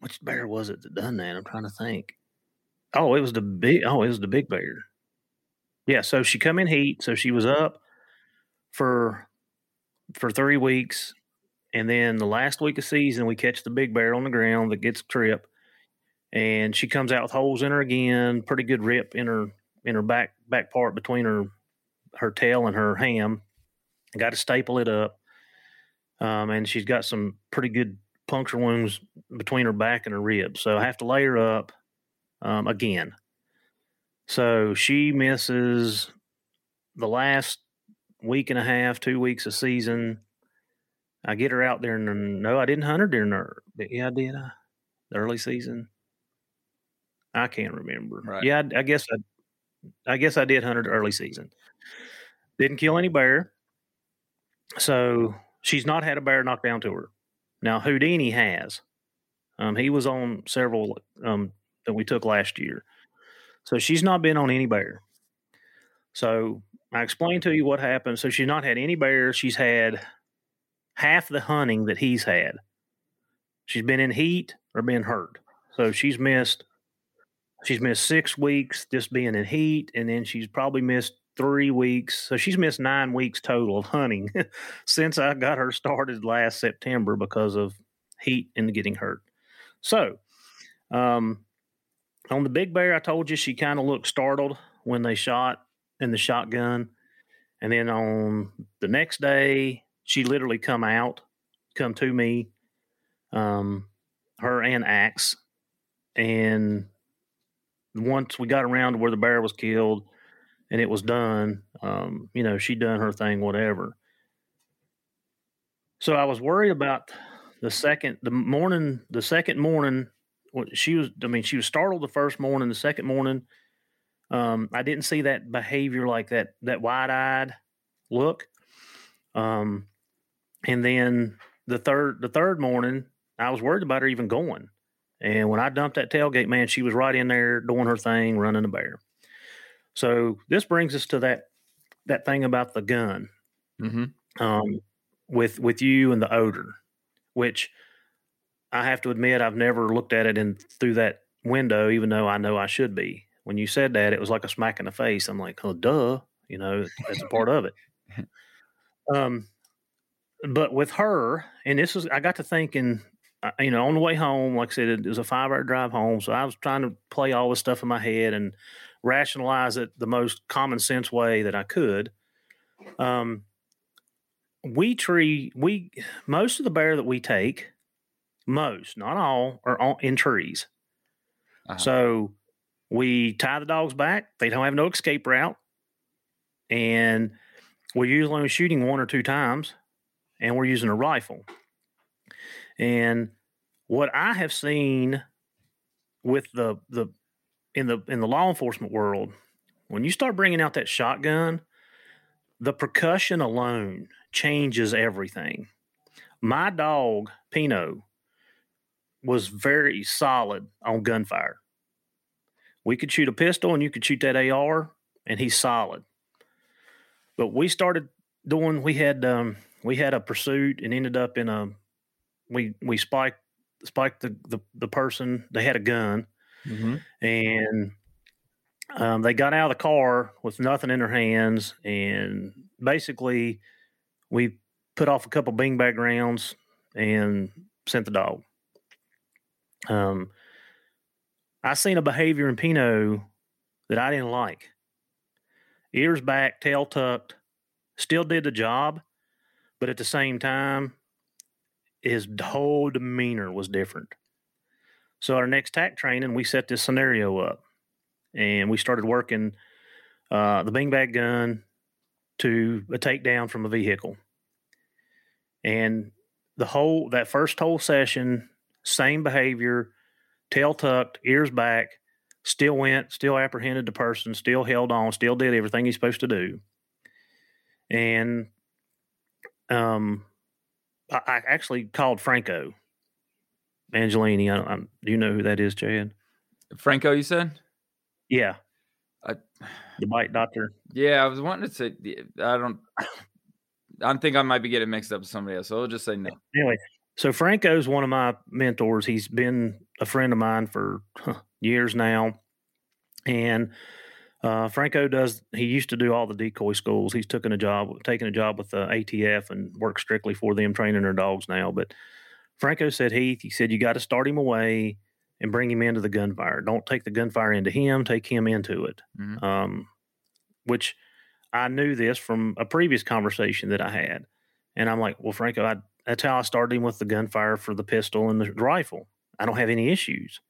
which bear was it that done that? I'm trying to think. Oh, it was the big. Oh, it was the big bear. Yeah, so she come in heat. So she was up for for three weeks, and then the last week of season, we catch the big bear on the ground that gets trip, and she comes out with holes in her again, pretty good rip in her in her back back part between her her tail and her ham. Got to staple it up, um, and she's got some pretty good puncture wounds between her back and her ribs. So I have to lay her up um, again. So she misses the last week and a half, two weeks of season. I get her out there, and no, I didn't hunt her during the yeah, I did. I, the early season. I can't remember. Right. Yeah, I, I guess I, I guess I did hunt her early season. Didn't kill any bear, so she's not had a bear knocked down to her. Now Houdini has. Um, he was on several um, that we took last year, so she's not been on any bear. So I explained to you what happened. So she's not had any bears. She's had half the hunting that he's had. She's been in heat or been hurt. So she's missed. She's missed six weeks just being in heat, and then she's probably missed three weeks. So she's missed nine weeks total of hunting <laughs> since I got her started last September because of heat and getting hurt. So, um, on the big bear, I told you she kind of looked startled when they shot in the shotgun. And then on the next day, she literally come out, come to me. um, her and Axe, and once we got around to where the bear was killed and it was done, um, you know, she done her thing, whatever. So I was worried about the second, the morning, the second morning. She was, I mean, she was startled the first morning. The second morning, um, I didn't see that behavior like that, that wide eyed look. Um, and then the third, the third morning, I was worried about her even going. And when I dumped that tailgate, man, she was right in there doing her thing, running the bear. So this brings us to that that thing about the gun. Mm-hmm. Um, with with you and the odor, which I have to admit I've never looked at it in through that window, even though I know I should be. When you said that, it was like a smack in the face. I'm like, oh, duh, you know, that's a part of it. <laughs> Um, but with her, and this was, I got to thinking, uh, you know, on the way home, like I said, it was a five hour drive home. So I was trying to play all this stuff in my head and rationalize it the most common sense way that I could. Um, we tree we most of the bear that we take most not all are on, in trees uh-huh. so we tie the dogs back they don't have no escape route and we're usually only shooting one or two times and we're using a rifle and what i have seen with the the in the in the law enforcement world when you start bringing out that shotgun the percussion alone changes everything. My dog, Pino, was very solid on gunfire. We could shoot a pistol and you could shoot that AR, and he's solid. But we started doing. We had um, we had a pursuit and ended up in a. We we spiked spiked the the, the person. They had a gun, mm-hmm. and um, they got out of the car with nothing in their hands, and basically we put off a couple beanbag rounds and sent the dog. Um, I seen a behavior in Pino that I didn't like. Ears back, tail tucked, still did the job, but at the same time, his whole demeanor was different. So our next tac training, we set this scenario up, and we started working uh, the beanbag gun to a takedown from a vehicle. And the whole that first whole session, same behavior, tail tucked, ears back, still went, still apprehended the person, still held on, still did everything he's supposed to do. And um, I, I actually called Franco Angelini. I, I, do you know who that is, Chad? Franco, you said? Yeah. I, the bite doctor. Yeah, I was wanting to say I don't I think I might be getting mixed up with somebody else. So I'll just say no. Anyway, so Franco's one of my mentors. He's been a friend of mine for years now. And uh, Franco does. He used to do all the decoy schools. He's taken a job, taking a job with the ATF, and works strictly for them, training their dogs now. But Franco said, Heath, he said you got to start him away and bring him into the gunfire. Don't take the gunfire into him. Take him into it. Mm-hmm. Um, which I knew this from a previous conversation that I had. And I'm like, well, Franco, I, that's how I started him with the gunfire for the pistol and the rifle. I don't have any issues.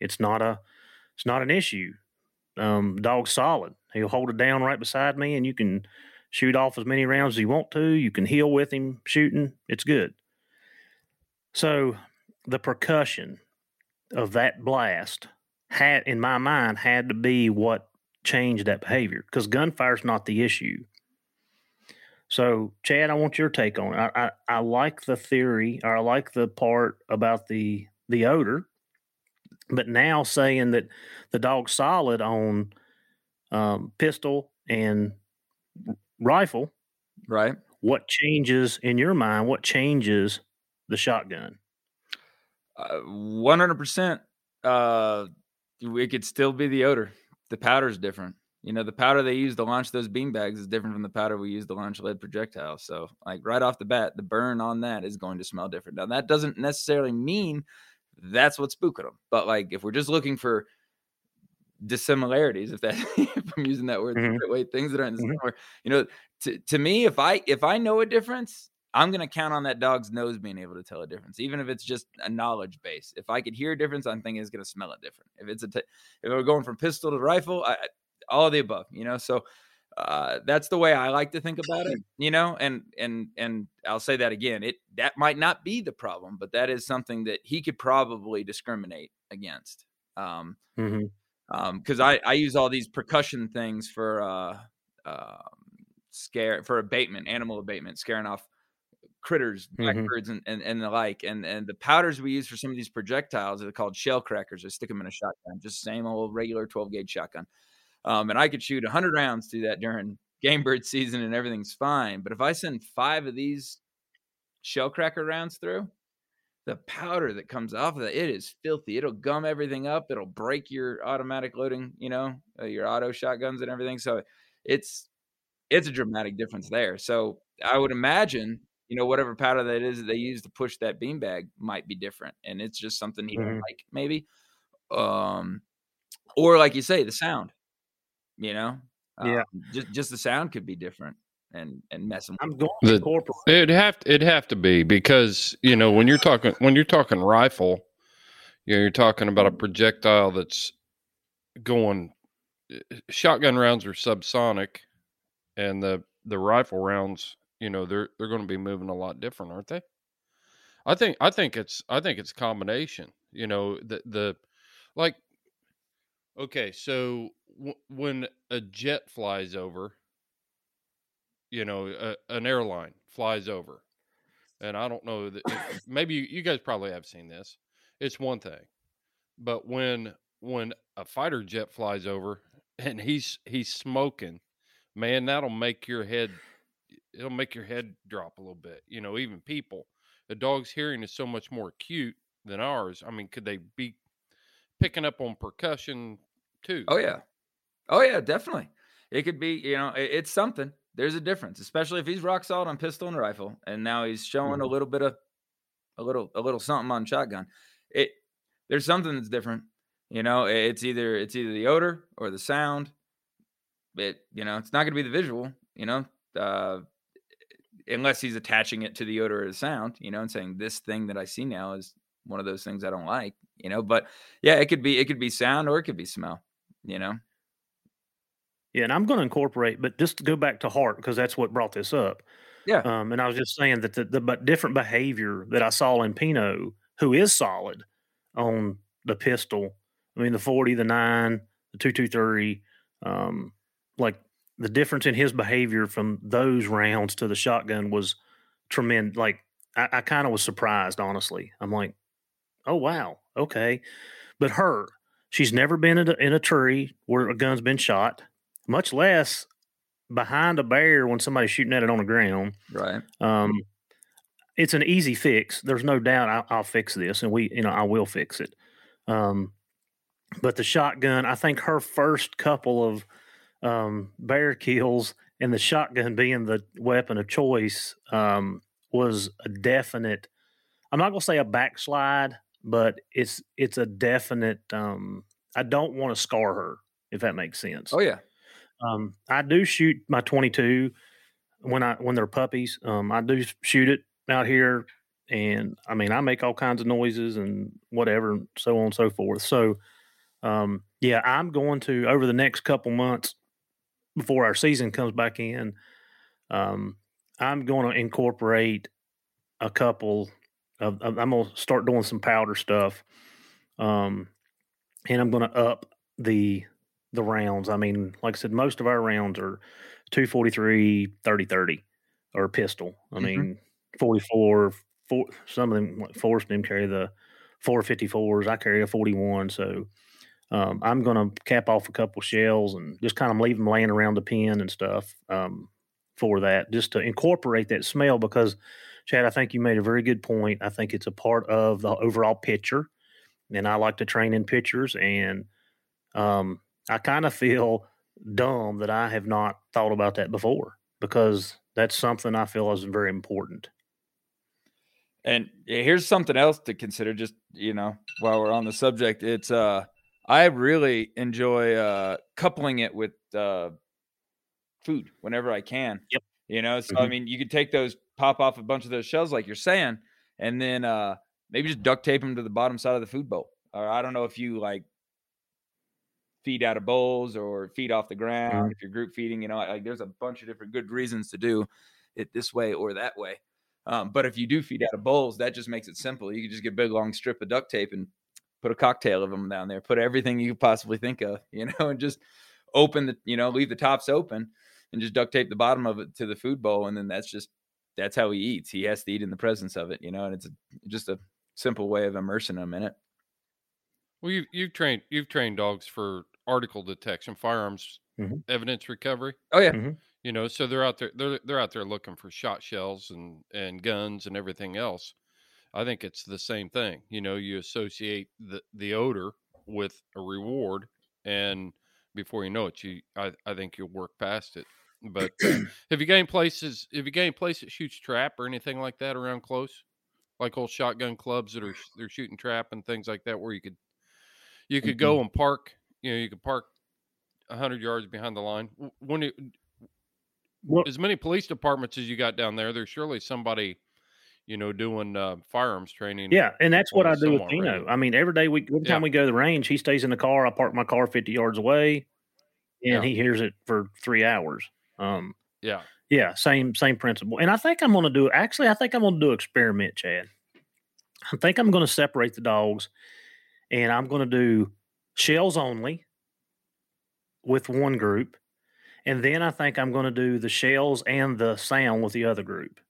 It's not a, it's not an issue. Um, dog's solid. He'll hold it down right beside me, and you can shoot off as many rounds as you want to. You can heal with him shooting. It's good. So the percussion of that blast had, in my mind, had to be what changed that behavior because gunfire's not the issue. So, Chad, I want your take on it. I, I, I, like the theory, or I like the part about the the odor, but now saying that the dog's solid on um, pistol and rifle, right? What changes in your mind? What changes the shotgun? Uh, one hundred percent. Uh, it could still be the odor the powder is different. You know, the powder they use to launch those bean bags is different from the powder we use to launch lead projectiles. So, like right off the bat, the burn on that is going to smell different. Now, that doesn't necessarily mean that's what's spooking them, but like if we're just looking for dissimilarities, if that <laughs> if I'm using that word mm-hmm. the right way, things that aren't mm-hmm. similar, you know, to, to me, if I if I know a difference, I'm going to count on that dog's nose being able to tell a difference, even if it's just a knowledge base. If I could hear a difference, I'm thinking it's going to smell it different. If it's a, t- if we're going from pistol to rifle, I, all of the above, you know. So uh, that's the way I like to think about it, you know. And and and I'll say that again. It that might not be the problem, but that is something that he could probably discriminate against. Um, Mm-hmm. um, because I I use all these percussion things for uh, uh, scare for abatement, animal abatement, scaring off critters, Mhm. blackbirds, and, and and the like. And and the powders we use for some of these projectiles are called shell crackers. I stick them in a shotgun, just same old regular 12 gauge shotgun. Um, and I could shoot 100 rounds through that during <laughs> game bird season, and everything's fine. But if I send five of these shell cracker rounds through, the powder that comes off of that, it is filthy. It'll gum everything up. It'll break your automatic loading, you know, uh, your auto shotguns and everything. So it's it's a dramatic difference there. So I would imagine, you know, whatever powder that is that they use to push that beanbag might be different, and it's just something he Mhm. like, maybe. Um, or like you say, the sound. You know, Yeah. Um, just just the sound could be different and and messing. I'm going The- to incorporate. It'd have to, it'd have to be because you know when you're talking when you're talking rifle, you know you're talking about a projectile that's going. eh, Shotgun rounds are subsonic, and the the rifle rounds, you know, they're they're going to be moving a lot different, aren't they? I think I think it's I think it's a combination. You know, the the like. Okay, so w- when a jet flies over, you know, a, an airline flies over, and I don't know that <coughs> maybe you, you guys probably have seen this. It's one thing, but when when a fighter jet flies over <laughs> and he's he's smoking, man, that'll make your head it'll make your head drop a little bit. You know, even people, the dog's hearing is so much more acute than ours. I mean, could they be picking up on percussion too? Oh yeah, oh yeah, definitely. It could be, you know, it- it's something. There's a difference, especially if he's rock solid on pistol and rifle, and now he's showing a little bit of a little a little something on shotgun. It there's something that's different. You know, it- it's either it's either the odor or the sound. It you know, it's not going to be the visual. You know, uh, unless he's attaching it to the odor or the sound. You know, and saying this thing that I see now is one of those things I don't like. You know, but yeah, it could be it could be sound or it could be smell. You know. Yeah, and I'm going to incorporate, but just to go back to Hart because that's what brought this up. Yeah. Um, and I was just saying that the, the but different behavior that I saw in Pino, who is solid on the pistol. I mean, the 40, the nine, the 223, um, like the difference in his behavior from those rounds to the shotgun was tremendous. Like, I, I kind of was surprised, honestly. I'm like, oh, wow. Okay. But her, she's never been in a, in a tree where a gun's been shot, much less behind a bear when somebody's shooting at it on the ground. Right. Um, it's an easy fix. There's no doubt I'll, I'll fix this, and we, you know, I will fix it. Um, but the shotgun, I think her first couple of um, bear kills and the shotgun being the weapon of choice um, was a definite. I'm not gonna say a backslide, but it's it's a definite. Um, I don't want to scar her, if that makes sense. Oh yeah. Um, I do shoot my 22 when I when they're puppies. Um, I do shoot it out here, and I mean I make all kinds of noises and whatever, and so on and so forth. So, um, yeah, I'm going to over the next couple months before our season comes back in. Um, I'm going to incorporate a couple I'm going to start doing some powder stuff. Um, and I'm going to up the the rounds. I mean, like I said, most of our rounds are 243, 30, 30 or pistol. I Mhm. mean, 44, four, some of them, like Forrest them carry the 454s. I carry a 41. So um, I'm going to cap off a couple shells and just kind of leave them laying around the pen and stuff um, for that, just to incorporate that smell. Because, Chad, I think you made a very good point. I think it's a part of the overall picture. And I like to train in pictures. And um, I kind of feel dumb that I have not thought about that before because that's something I feel is very important. And here's something else to consider just, you know, while we're on the subject. It's uh I really enjoy uh coupling it with uh food whenever I can. Yep. You know, so I Mhm. mean, you could take those pop off a bunch of those shells like you're saying, and then uh, maybe just duct tape them to the bottom side of the food bowl. Or I don't know if you like feed out of bowls or feed off the ground. Mm-hmm. If you're group feeding, you know, like there's a bunch of different good reasons to do it this way or that way. Um, but if you do feed out of bowls, that just makes it simple. You can just get a big long strip of duct tape and put a cocktail of them down there, put everything you could possibly think of, <laughs> you know, and just open the, you know, leave the tops open and just duct tape the bottom of it to the food bowl. And then that's just, that's how he eats. He has to eat in the presence of it, you know, and it's a, just a simple way of immersing him in it. Well, you, you've trained, you've trained dogs for article detection, firearms mm-hmm. evidence recovery. Oh yeah. Mm-hmm. You know, so they're out there, they're, they're out there looking for shot shells and, and guns and everything else. I think it's the same thing. You know, you associate the, the odor with a reward and before you know it, you I, I think you'll work past it. But <clears throat> have you got any places? Have you any place that shoots trap or anything like that around close, like old shotgun clubs that are they're shooting trap and things like that, where you could you could mm-hmm. go and park. You know, you could park hundred yards behind the line. When it, well, as many police departments as you got down there, there's surely somebody you know, doing uh, firearms training. Yeah, and that's what I do with Pino. I mean, every day we every time yeah. we go to the range, he stays in the car. I park my car fifty yards away, and yeah. he hears it for three hours. Um, yeah, yeah, same same principle. And I think I'm going to do. Actually, I think I'm going to do experiment, Chad. I think I'm going to separate the dogs, and I'm going to do shells only with one group, and then I think I'm going to do the shells and the sound with the other group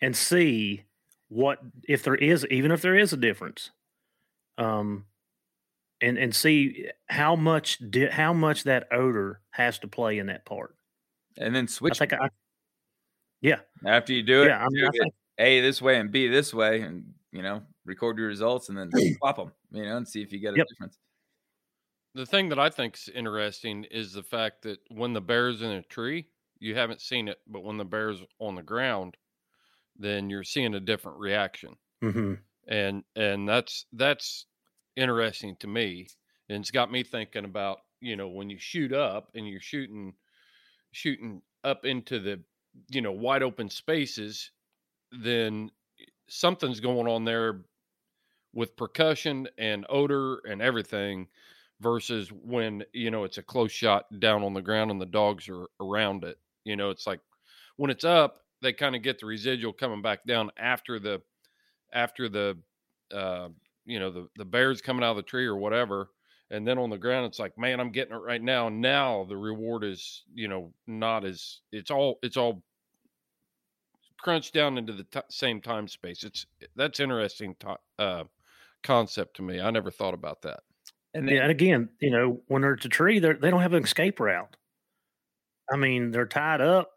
and see what if there is even if there is a difference um and and see how much di- how much that odor has to play in that part and then switch I think I, yeah after you do it yeah I mean, I think, a this way and b this way and you know record your results and then <clears throat> swap them you know and see if you get a yep. difference the thing that i think is interesting is the fact that when the bear's in a tree you haven't seen it but when the bear's on the ground then you're seeing a different reaction. Mm-hmm. And and that's that's interesting to me, and it's got me thinking about you know when you shoot up and you're shooting shooting up into the you know wide open spaces, then something's going on there with percussion and odor and everything versus when you know it's a close shot down on the ground and the dogs are around it you know it's like when it's up they kind of get the residual coming back down after the after the uh, you know the the bears coming out of the tree or whatever and then on the ground it's like man i'm getting it right now. Now the reward is you know not as it's all it's all crunched down into the t- same time space. It's that's interesting to, uh, concept to me. I never thought about that. And, then, again you know when they're at a tree they don't have an escape route. I mean they're tied up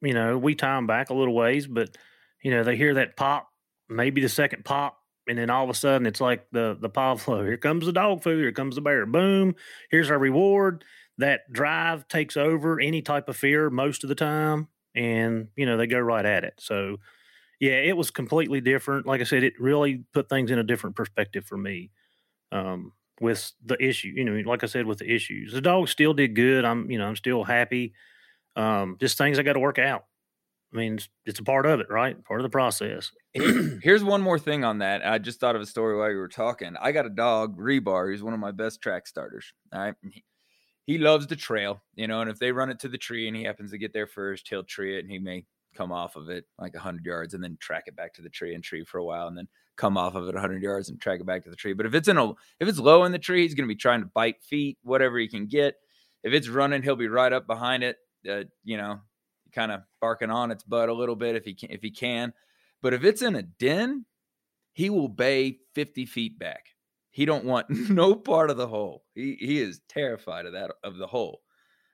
you know, we tie them back a little ways, but you know, they hear that pop, maybe the second pop, and then all of a sudden it's like the the Pavlov. <laughs> Here comes the dog food. Here comes the bear. Boom. Here's our reward. That drive takes over any type of fear most of the time, and you know they go right at it. So, yeah, it was completely different. Like I said, it really put things in a different perspective for me. Um, with the issue, you know, like I said, with the issues, the dog still did good. I'm, you know, I'm still happy um, just things I got to work out. I mean, it's, a part of it, right? Part of the process. <clears throat> Here's one more thing on that. I just thought of a story while you were talking. I got a dog, Rebar. He's one of my best track starters. All right. He, he loves the trail, you know, and if they run it to the tree and he happens to get there first, he'll tree it and he may come off of it like 100 yards and then track it back to the tree and tree for a while and then come off of it 100 yards and track it back to the tree. But if it's in a if it's low in the tree, he's going to be trying to bite feet, whatever he can get. If it's running, he'll be right up behind it uh, you know, kind of barking on its butt a little bit if he can, if he can. But if it's in a den, he will bay 50 feet back. He don't want <laughs> no part of the hole. He he is terrified of that of the hole.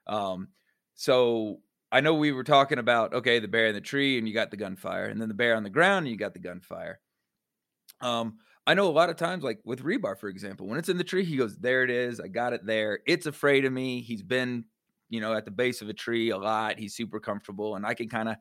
Um, so I know we were talking about okay, the bear in the tree and you got the gunfire, and then the bear on the ground and you got the gunfire. Um, I know a lot of times, like with rebar, for example, when it's in the tree, he goes, "There it is. I got it there. It's afraid of me. He's been you know, at the base of a tree a lot. He's super comfortable, and I can kind of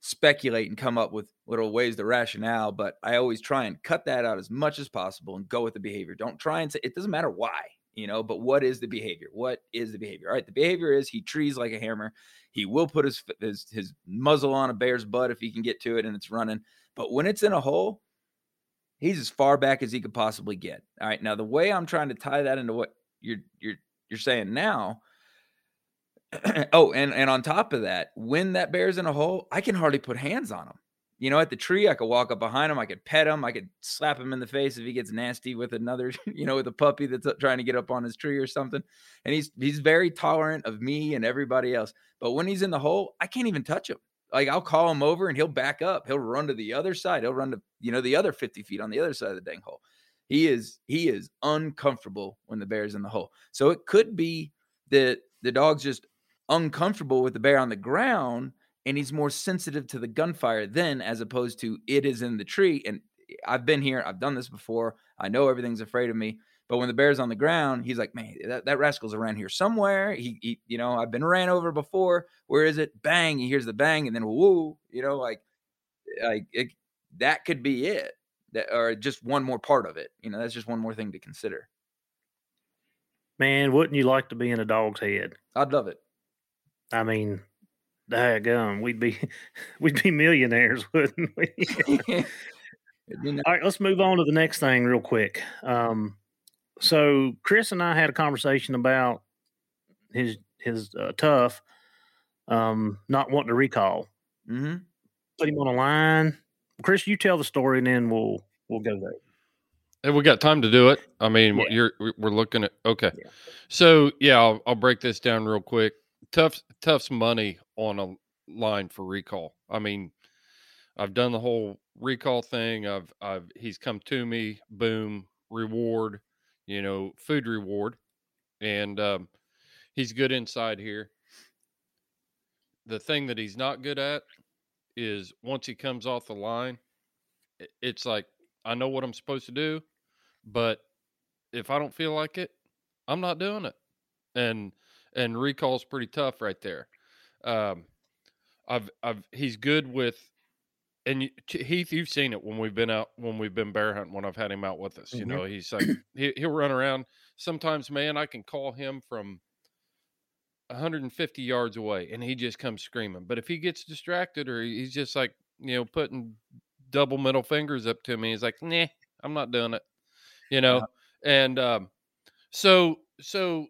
speculate and come up with little ways to rationale. But I always try and cut that out as much as possible and go with the behavior. Don't try and say it doesn't matter why. you know, but what is the behavior? What is the behavior? All right, the behavior is he trees like a hammer. He will put his his, his muzzle on a bear's butt if he can get to it and it's running. But when it's in a hole, he's as far back as he could possibly get. All right. Now the way I'm trying to tie that into what you're you're you're saying now. <clears throat> oh, and and on top of that, when that bear's in a hole, I can hardly put hands on him you know, at the tree, I could walk up behind him, I could pet him, I could slap him in the face if he gets nasty with another, <laughs> you know, with a puppy that's uh, trying to get up on his tree or something. And he's he's very tolerant of me and everybody else. But when he's in the hole, I can't even touch him. Like I'll call him over and he'll back up. He'll run to the other side. He'll run to, you know, the other 50 feet on the other side of the dang hole. He is he is uncomfortable when the bear's in the hole. So it could be that the dog's just uncomfortable with the bear on the ground and he's more sensitive to the gunfire then as opposed to it is in the tree and i've been here i've done this before i know everything's afraid of me but when the bear's on the ground he's like man that, that rascal's around here somewhere he, he you know i've been ran over before where is it? Bang he hears the bang and then whoo you know like like it, that could be it that or just one more part of it you know that's just one more thing to consider. Man wouldn't you like to be in a dog's head? I'd love it i mean Daggum, we'd be <laughs> we'd be millionaires, <laughs> wouldn't we? <laughs> All right, let's move on to the next thing real quick. Um, so Chris and I had a conversation about his his uh, tough um, not wanting to recall. Mm-hmm. Put him on a line. Chris, you tell the story, and then we'll we'll go there. Hey, we got time to do it. I mean, yeah. you're we're looking at okay. Yeah. So yeah, I'll, I'll break this down real quick. Tough Tough's money on a line for recall. I mean, I've done the whole recall thing. I've I've he's come to me, boom, reward, you know, food reward, and um, he's good inside here. The thing that he's not good at is once he comes off the line, it's like I know what I'm supposed to do, but if I don't feel like it, I'm not doing it. And and recall's pretty tough right there. Um, I've I've he's good with, and you, Heath, you've seen it when we've been out when we've been bear hunting when I've had him out with us. Mm-hmm. You know, he's like he, he'll run around. Sometimes, man, I can call him from 150 yards away, and he just comes screaming. But if he gets distracted or he's just like you know putting double middle fingers up to me, he's like, nah, I'm not doing it. You know, yeah. and um, so so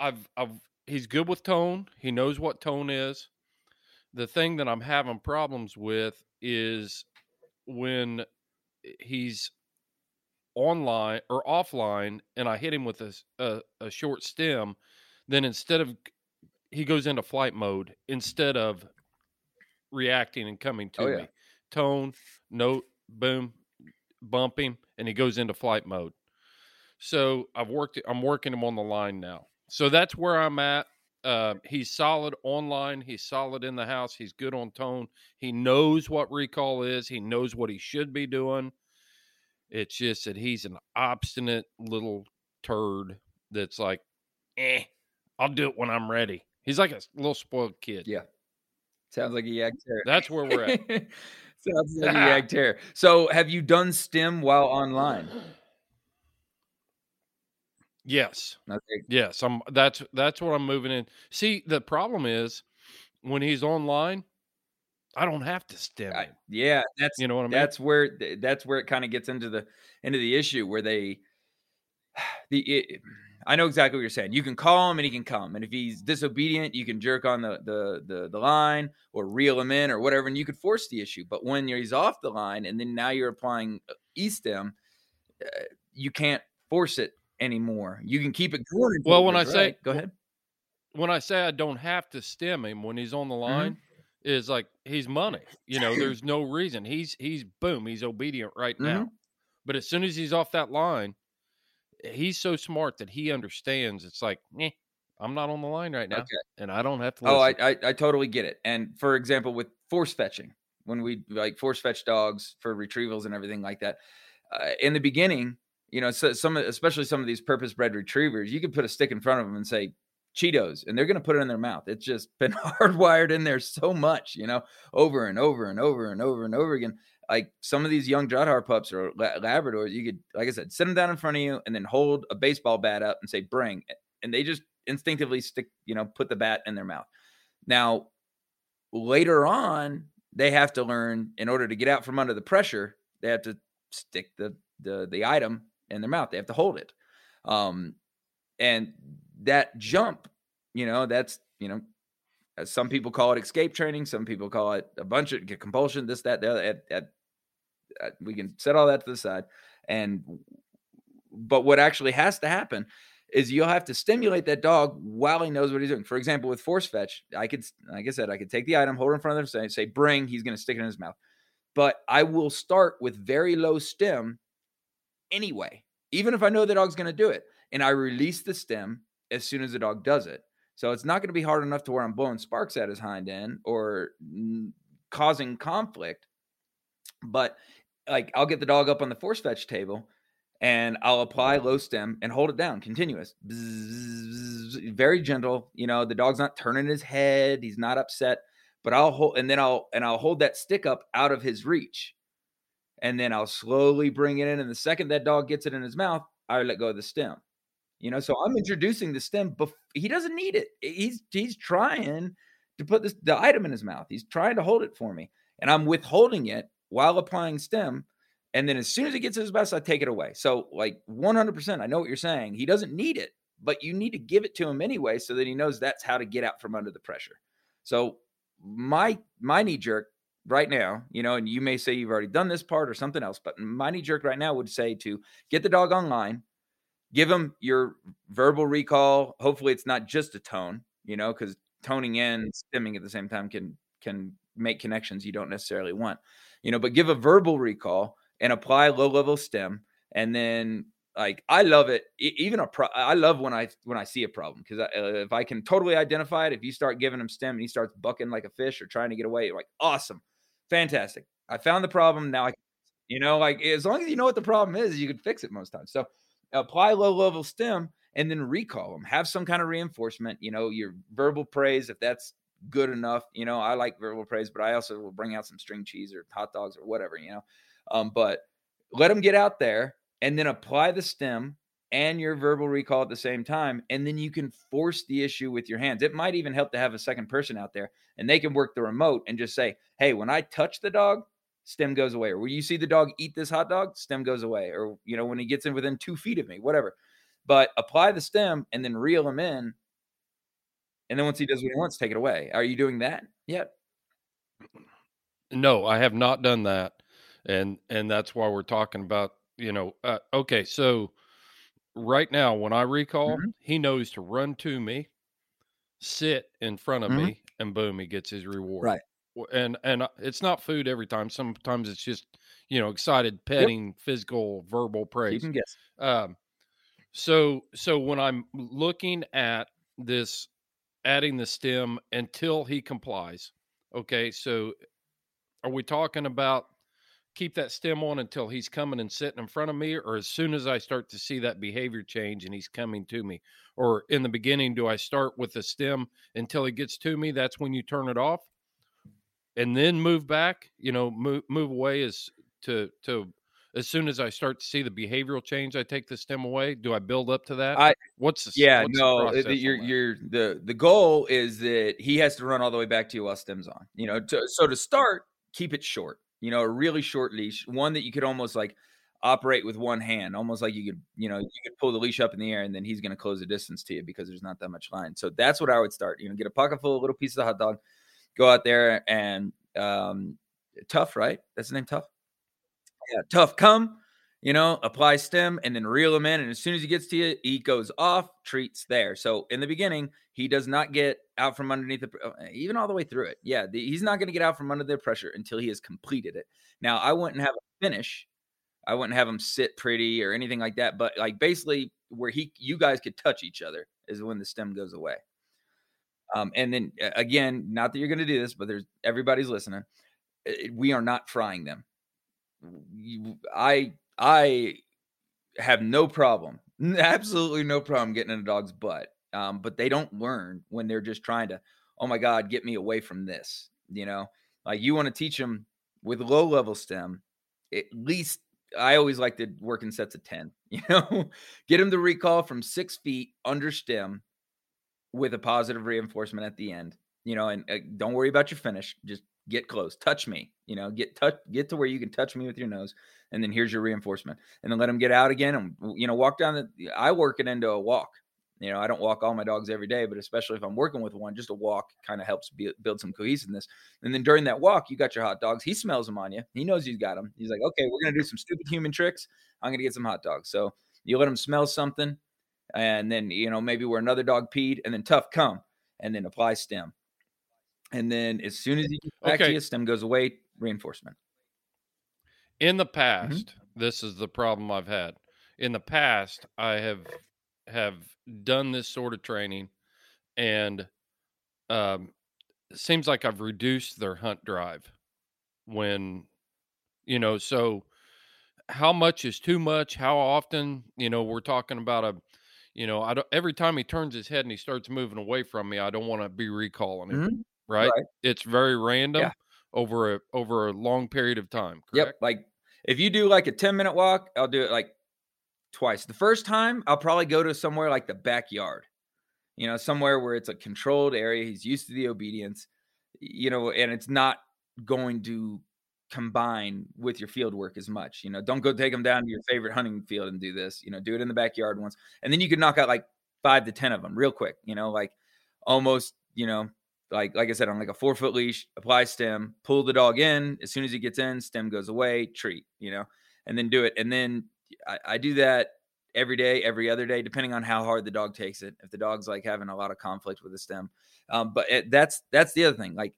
I've I've he's good with tone. He knows what tone is. The thing that I'm having problems with is when eh, he's online or offline and I hit him with a, a, a short stem, then instead of he goes into flight mode instead of reacting and coming oh, to oh, yeah. me. Tone, note, boom, bump him, and he goes into flight mode. So I've worked I'm working him on the line now so that's where I'm at. Uh, he's solid online. He's solid in the house. He's good on tone. He knows what recall is. He knows what he should be doing. It's just that he's an obstinate little turd that's like, eh, I'll do it when I'm ready. He's like a little spoiled kid. Yeah. Sounds like a yak tear. That's where we're at. <laughs> Sounds like a <laughs> Jagdterrier. So have you done STEM while online? Yes. Okay. Yes. I'm that's that's what I'm moving in. See, the problem is when he's online, I don't have to stem him. yeah, that's you know what I mean. That's where that's where it kind of gets into the into the issue where they <sighs> the it, I know exactly what you're saying. You can call him and he can come, and if he's disobedient, you can jerk on the the the, the line or reel him in or whatever, and you could force the issue. But when he's off the line, and then now you're applying uh, e stem, uh, you can't force it anymore. You can keep it going. Well, when I right. say go ahead, when I say I don't have to stem him when he's on the line, mm-hmm. is like he's money. You know, <laughs> there's no reason. He's he's boom, he's obedient right now. Mm-hmm. But as soon as he's off that line, he's so smart that he understands. It's like, eh, I'm not on the line right now, okay. and I don't have to. Listen. Oh, I, I I totally get it. And for example, with force fetching, when we like force fetch dogs for retrievals and everything like that, uh, in the beginning you know, so some, especially some of these purpose bred retrievers, you could put a stick in front of them and say Cheetos, and they're going to put it in their mouth. It's just been <laughs> hardwired in there so much, you know, over and over and over and over and over again. like some of these young Drahthaar pups or Labradors, you could, like I said, sit them down in front of you and then hold a baseball bat up and say, bring. And they just instinctively stick, you know, put the bat in their mouth. Now, later on, they have to learn in order to get out from under the pressure, they have to stick the the the item in their mouth. They have to hold it. Um, and that jump, you know, that's you know, some people call it escape training. Some people call it a bunch of compulsion. This, that, the other. At, at, at, we can set all that to the side. And but what actually has to happen is you'll have to stimulate that dog while he knows what he's doing. For example, with force fetch, I could, like I said, I could take the item, hold it in front of him, say, say bring. He's going to stick it in his mouth. But I will start with very low stim anyway, even if I know the dog's going to do it. And I release the stem as soon as the dog does it. So it's not going to be hard enough to where I'm blowing sparks at his hind end or n- causing conflict. But like I'll get the dog up on the force fetch table and I'll apply low stem and hold it down continuous. Very gentle. You know, the dog's not turning his head, he's not upset, but I'll hold and then I'll and I'll hold that stick up out of his reach. And then I'll slowly bring it in. And the second that dog gets it in his mouth, I let go of the stem. You know, so I'm mm. introducing the stem, but he doesn't need it. He's he's trying to put this the item in his mouth. He's trying to hold it for me, and I'm withholding it while applying stem. And then as soon as it gets his best, I take it away. So like 100%, I know what you're saying. He doesn't need it, but you need to give it to him anyway, so that he knows that's how to get out from under the pressure. So my my knee jerk right now, you know, and you may say you've already done this part or something else, but my knee jerk right now would say to get the dog online give them your verbal recall. Hopefully, it's not just a tone, you know, because toning and stimming at the same time can can make connections you don't necessarily want, you know. But give a verbal recall and apply low level stem, and then like I love it. Even a pro, I love when I when I see a problem because if I can totally identify it, if you start giving him stem and he starts bucking like a fish or trying to get away, like awesome, fantastic. I found the problem. Now I, <laughs> you know, like as long as you know what the problem is, you can fix it most times. So apply low level stem and then recall them have some kind of reinforcement you know your verbal praise if that's good enough you know i like verbal praise but i also will bring out some string cheese or hot dogs or whatever you know um, but let them get out there and then apply the stim and your verbal recall at the same time and then you can force the issue with your hands it might even help to have a second person out there and they can work the remote and just say hey when i touch the dog stem goes away. Or when you see the dog eat this hot dog, stem goes away. Or, you know, when he gets in within two feet of me, whatever. But apply the stem and then reel him in. And then once he does what he wants, take it away. Are you doing that yet? No, I have not done that. And and that's why we're talking about, you know, uh, okay, so right now when I recall, mm-hmm. he knows to run to me, sit in front of mm-hmm. me, and boom, he gets his reward. Right and and uh, it's not food every time. Sometimes it's just you know excited petting, yep. physical, verbal praise. You can guess. Um, so so when I'm looking at this, adding the stem until he complies. Okay, so are we talking about keep that stem on until he's coming and sitting in front of me, or as soon as I start to see that behavior change and he's coming to me, or in the beginning, do I start with the stem until he gets to me? That's when you turn it off and then move back you know move move away as to to as soon as I start to see the behavioral change, I take the stem away. Do I build up to that? I what's the yeah what's no the, you're you're the the goal is that he has to run all the way back to you while stems on. You know, to, so to start, keep it short. You know, a really short leash, one that you could almost like operate with one hand, almost like you could you know you could pull the leash up in the air and then he's going to close the distance to you because there's not that much line. So that's what I would start. You know, get a pocket full of little pieces of hot dog go out there and um, tough, right? That's the name, tough. Yeah, tough. Come, you know, apply stem and then reel him in. And as soon as he gets to you, he goes off, treats there. So in the beginning, he does not get out from underneath the, uh, even all the way through it. Yeah, the, he's not going to get out from under the pressure until he has completed it. Now, I wouldn't have a finish. I wouldn't have him sit pretty or anything like that. But like basically, where he, you guys could touch each other is when the stem goes away. Um, and then again, not that you're going to do this, but there's everybody's listening. We are not frying them. I I have no problem, absolutely no problem getting in a dog's butt. Um, but they don't learn when they're just trying to, oh my God, get me away from this. You know, like you want to teach them with low level stem, at least I always like to work in sets of 10, <laughs> you know, get them to recall from six feet under stem with a positive reinforcement at the end, you know, and uh, don't worry about your finish. Just get close, touch me, you know, get touch, get to where you can touch me with your nose. And then here's your reinforcement. And then let him get out again and, you know, walk down the, I work it into a walk. You know, I don't walk all my dogs every day, but especially if I'm working with one, just a walk kind of helps be, build some cohesiveness. And then during that walk, you got your hot dogs. He smells them on you. He knows you got them. He's like, okay, we're to do some stupid human tricks. I'm to get some hot dogs. So you let him smell something. And then, you know, maybe where another dog peed and then tough come and then apply stem. And then as soon as he gets back Okay. to you, stem goes away, reinforcement. In the Mm-hmm. past, this is the problem I've had. In the past, I have have done this sort of training, and um, it seems like I've reduced their hunt drive. When you know, so how much is too much? How often? You know, we're talking about a. You know, I don't. Every time he turns his head and he starts moving away from me, I don't want to be recalling him. Mhm. Right? Right. It's very random Yeah. over a over a long period of time. Yep. Like if you do like a 10 minute walk, I'll do it like twice. The first time, I'll probably go to somewhere like the backyard, you know, somewhere where it's a controlled area. He's used to the obedience, you know, and it's not going to combine with your field work as much. You know, don't go take him down to your favorite hunting field and do this. You know, do it in the backyard once. And then you could knock out like five to 10 of them real quick, you know, like almost, you know, like like I said, on like a four foot leash, apply stem, pull the dog in. As soon as he gets in, stem goes away, treat, you know, and then do it. And then I, I do that every day, every other day, depending on how hard the dog takes it. If the dog's like having a lot of conflict with the stem, um, but it, that's that's the other thing. Like,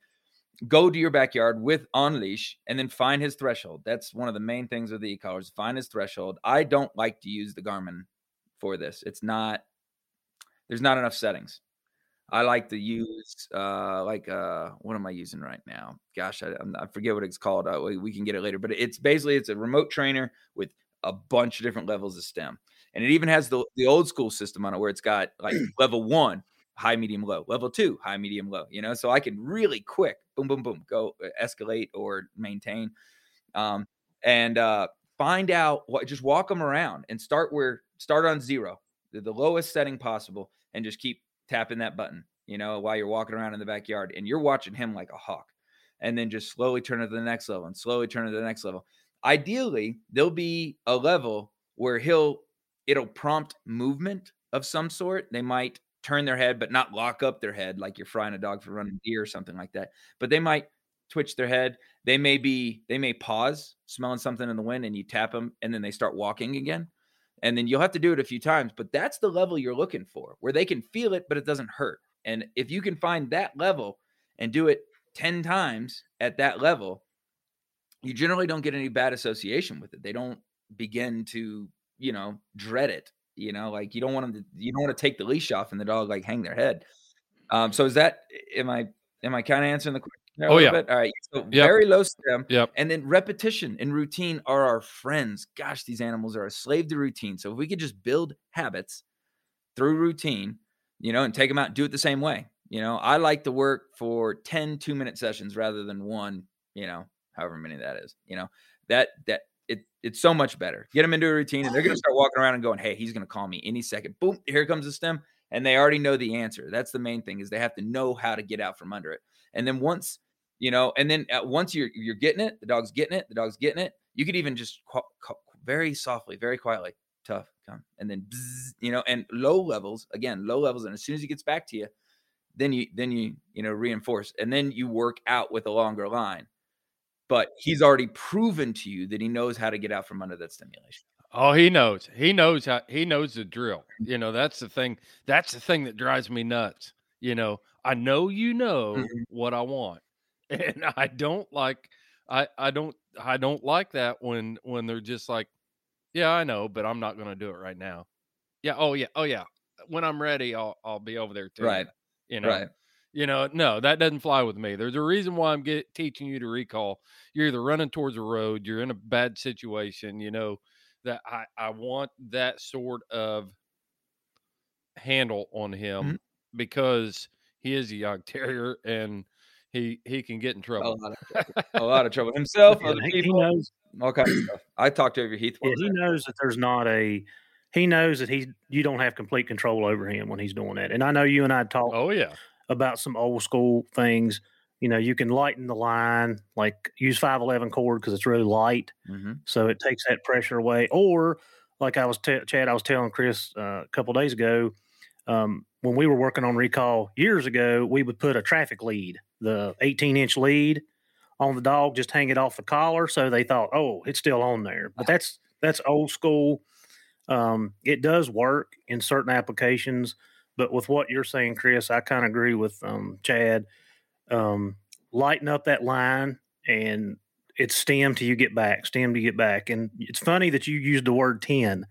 go to your backyard with on leash, and then find his threshold. That's one of the main things with the e-collars. Find his threshold. I don't like to use the Garmin for this. It's not. There's not enough settings. I like to use uh like uh what am I using right now? Gosh, I, I'm- forget what it's called. Uh, we, we can get it later, but it's basically it's a remote trainer with a bunch of different levels of stem, and it even has the the old school system on it where it's got like level one high, medium, low, level two high, medium, low. You know, so I can really quick boom, boom, boom go uh, escalate or maintain, um, and uh find out what just walk them around and start where start on zero, the, the lowest setting possible, and just keep tapping that button, you know, while you're walking around in the backyard and you're watching him like a hawk. And then just slowly turn it to the next level and slowly turn it to the next level. Ideally, there'll be a level where he'll it'll prompt movement of some sort. They might turn their head, but not lock up their head like you're frying a dog for running deer or something like that. But they might twitch their head. They may be they may pause, smelling something in the wind, and you tap them, and then they start walking again and then you'll have to do it a few times but that's the level you're looking for where they can feel it but it doesn't hurt and if you can find that level and do it 10 times at that level you generally don't get any bad association with it. They don't begin to you know dread it you know like you don't want them to you don't want to take the leash off and the dog like hang their head. Um so is that am i am i kind of answering the question Oh, yeah. bit? all right so Yep. very low stem Yep. and then repetition and routine are our friends. Gosh, these animals are a slave to routine. So if we could just build habits through routine, you know, and take them out and do it the same way. You know, I like to work for 10 two minute sessions rather than one, you know, however many that is. You know, that, that, it, it's so much better. Get them into a routine and they're going <laughs> to start walking around and going, Hey, he's going to call me any second. Boom, here comes the stem. And they already know the answer. That's the main thing is they have to know how to get out from under it. And then once you know and then uh, once you're you're getting it the dog's getting it the dog's getting it you could even just qu- qu- very softly very quietly tough come and then bzzz, you know and low levels again low levels and as soon as he gets back to you then you then you you know reinforce and then you work out with a longer line but he's already proven to you that he knows how to get out from under that stimulation Oh, he knows. He knows how. He knows the drill. You know, that's the thing. That's the thing that drives me nuts. You know, I know you know Mhm. what I want, and I don't like. I I don't I don't like that when when they're just like, yeah, I know, but I'm not going to do it right now. Yeah. Oh yeah. Oh yeah. When I'm ready, I'll I'll be over there too. Right. You know. right You know, no, that doesn't fly with me. There's a reason why I'm get, teaching you to recall. You're either running towards a road, you're in a bad situation, you know, that I, I want that sort of handle on him Mhm. because he is a young <laughs> terrier and he he can get in A trouble. lot of trouble. a lot of trouble. Himself, <laughs> Yeah, other he, he knows. all kinds of stuff. I talked to over Heath. Yeah, he knows that there's not a. He knows that he you don't have complete control over him when he's doing that. And I know you and I talked Oh yeah, about some old school things. You know, you can lighten the line, like use five eleven cord because it's really light, hmm so it takes that pressure away. Or like I was t- Chad, I was telling Chris uh, a couple days ago, um, when we were working on recall years ago, we would put a traffic lead, the eighteen inch lead, on the dog, just hang it off the collar, so they thought, oh, it's still on there. But that's that's old school. Um, it does work in certain applications, but with what you're saying, Chris, I kind of agree with um, Chad. Um, lighten up that line and it's stem till you get back, stem to get back. And it's funny that you used the word 10.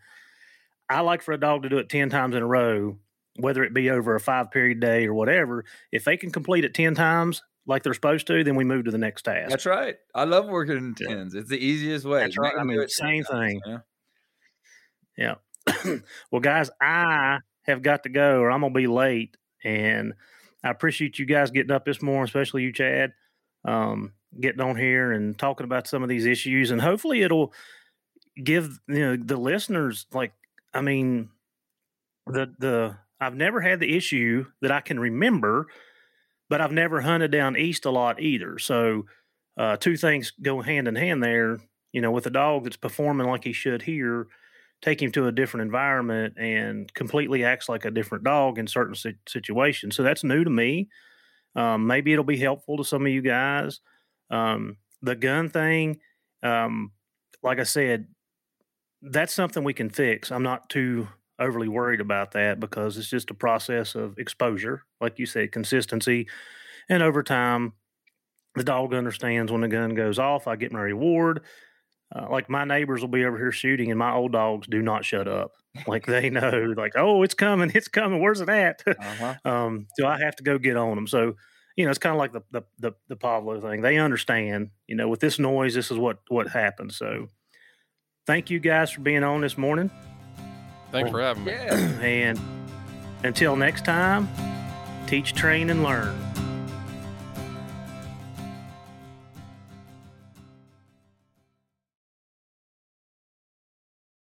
I like for a dog to do it 10 times in a row, whether it be over a five period day or whatever. If they can complete it 10 times like they're supposed to, then we move to the next task. That's right. I love working in Yeah. tens. It's the easiest way. That's right. I mean, it same thing. you know? Yeah. <clears throat> well, guys, I have got to go or I'm going to be late. And I appreciate you guys getting up this morning, especially you, Chad, um, getting on here and talking about some of these issues. And hopefully it'll give you know the listeners like I mean the the I've never had the issue that I can remember, but I've never hunted down east a lot either. So uh, two things go hand in hand there. You know, with a dog that's performing like he should here, take him to a different environment and completely acts like a different dog in certain si- situations. So that's new to me. Um, maybe it'll be helpful to some of you guys. Um, the gun thing, um, like I said, that's something we can fix. I'm not too overly worried about that because it's just a process of exposure, like you said, consistency, and over time, the dog understands when the gun goes off. I get my reward. Uh, like my neighbors will be over here shooting, and my old dogs do not shut up. Like they <laughs> know, like oh, it's coming, it's coming. Where's it at? <laughs> Uh-huh. um, so I have to go get on them. So you know, it's kind of like the, the the the Pavlov thing. They understand. You know, with this noise, this is what what happens. So thank you guys for being on this morning, thanks for having me. Yeah. <clears throat> and until next time, teach, train, and learn.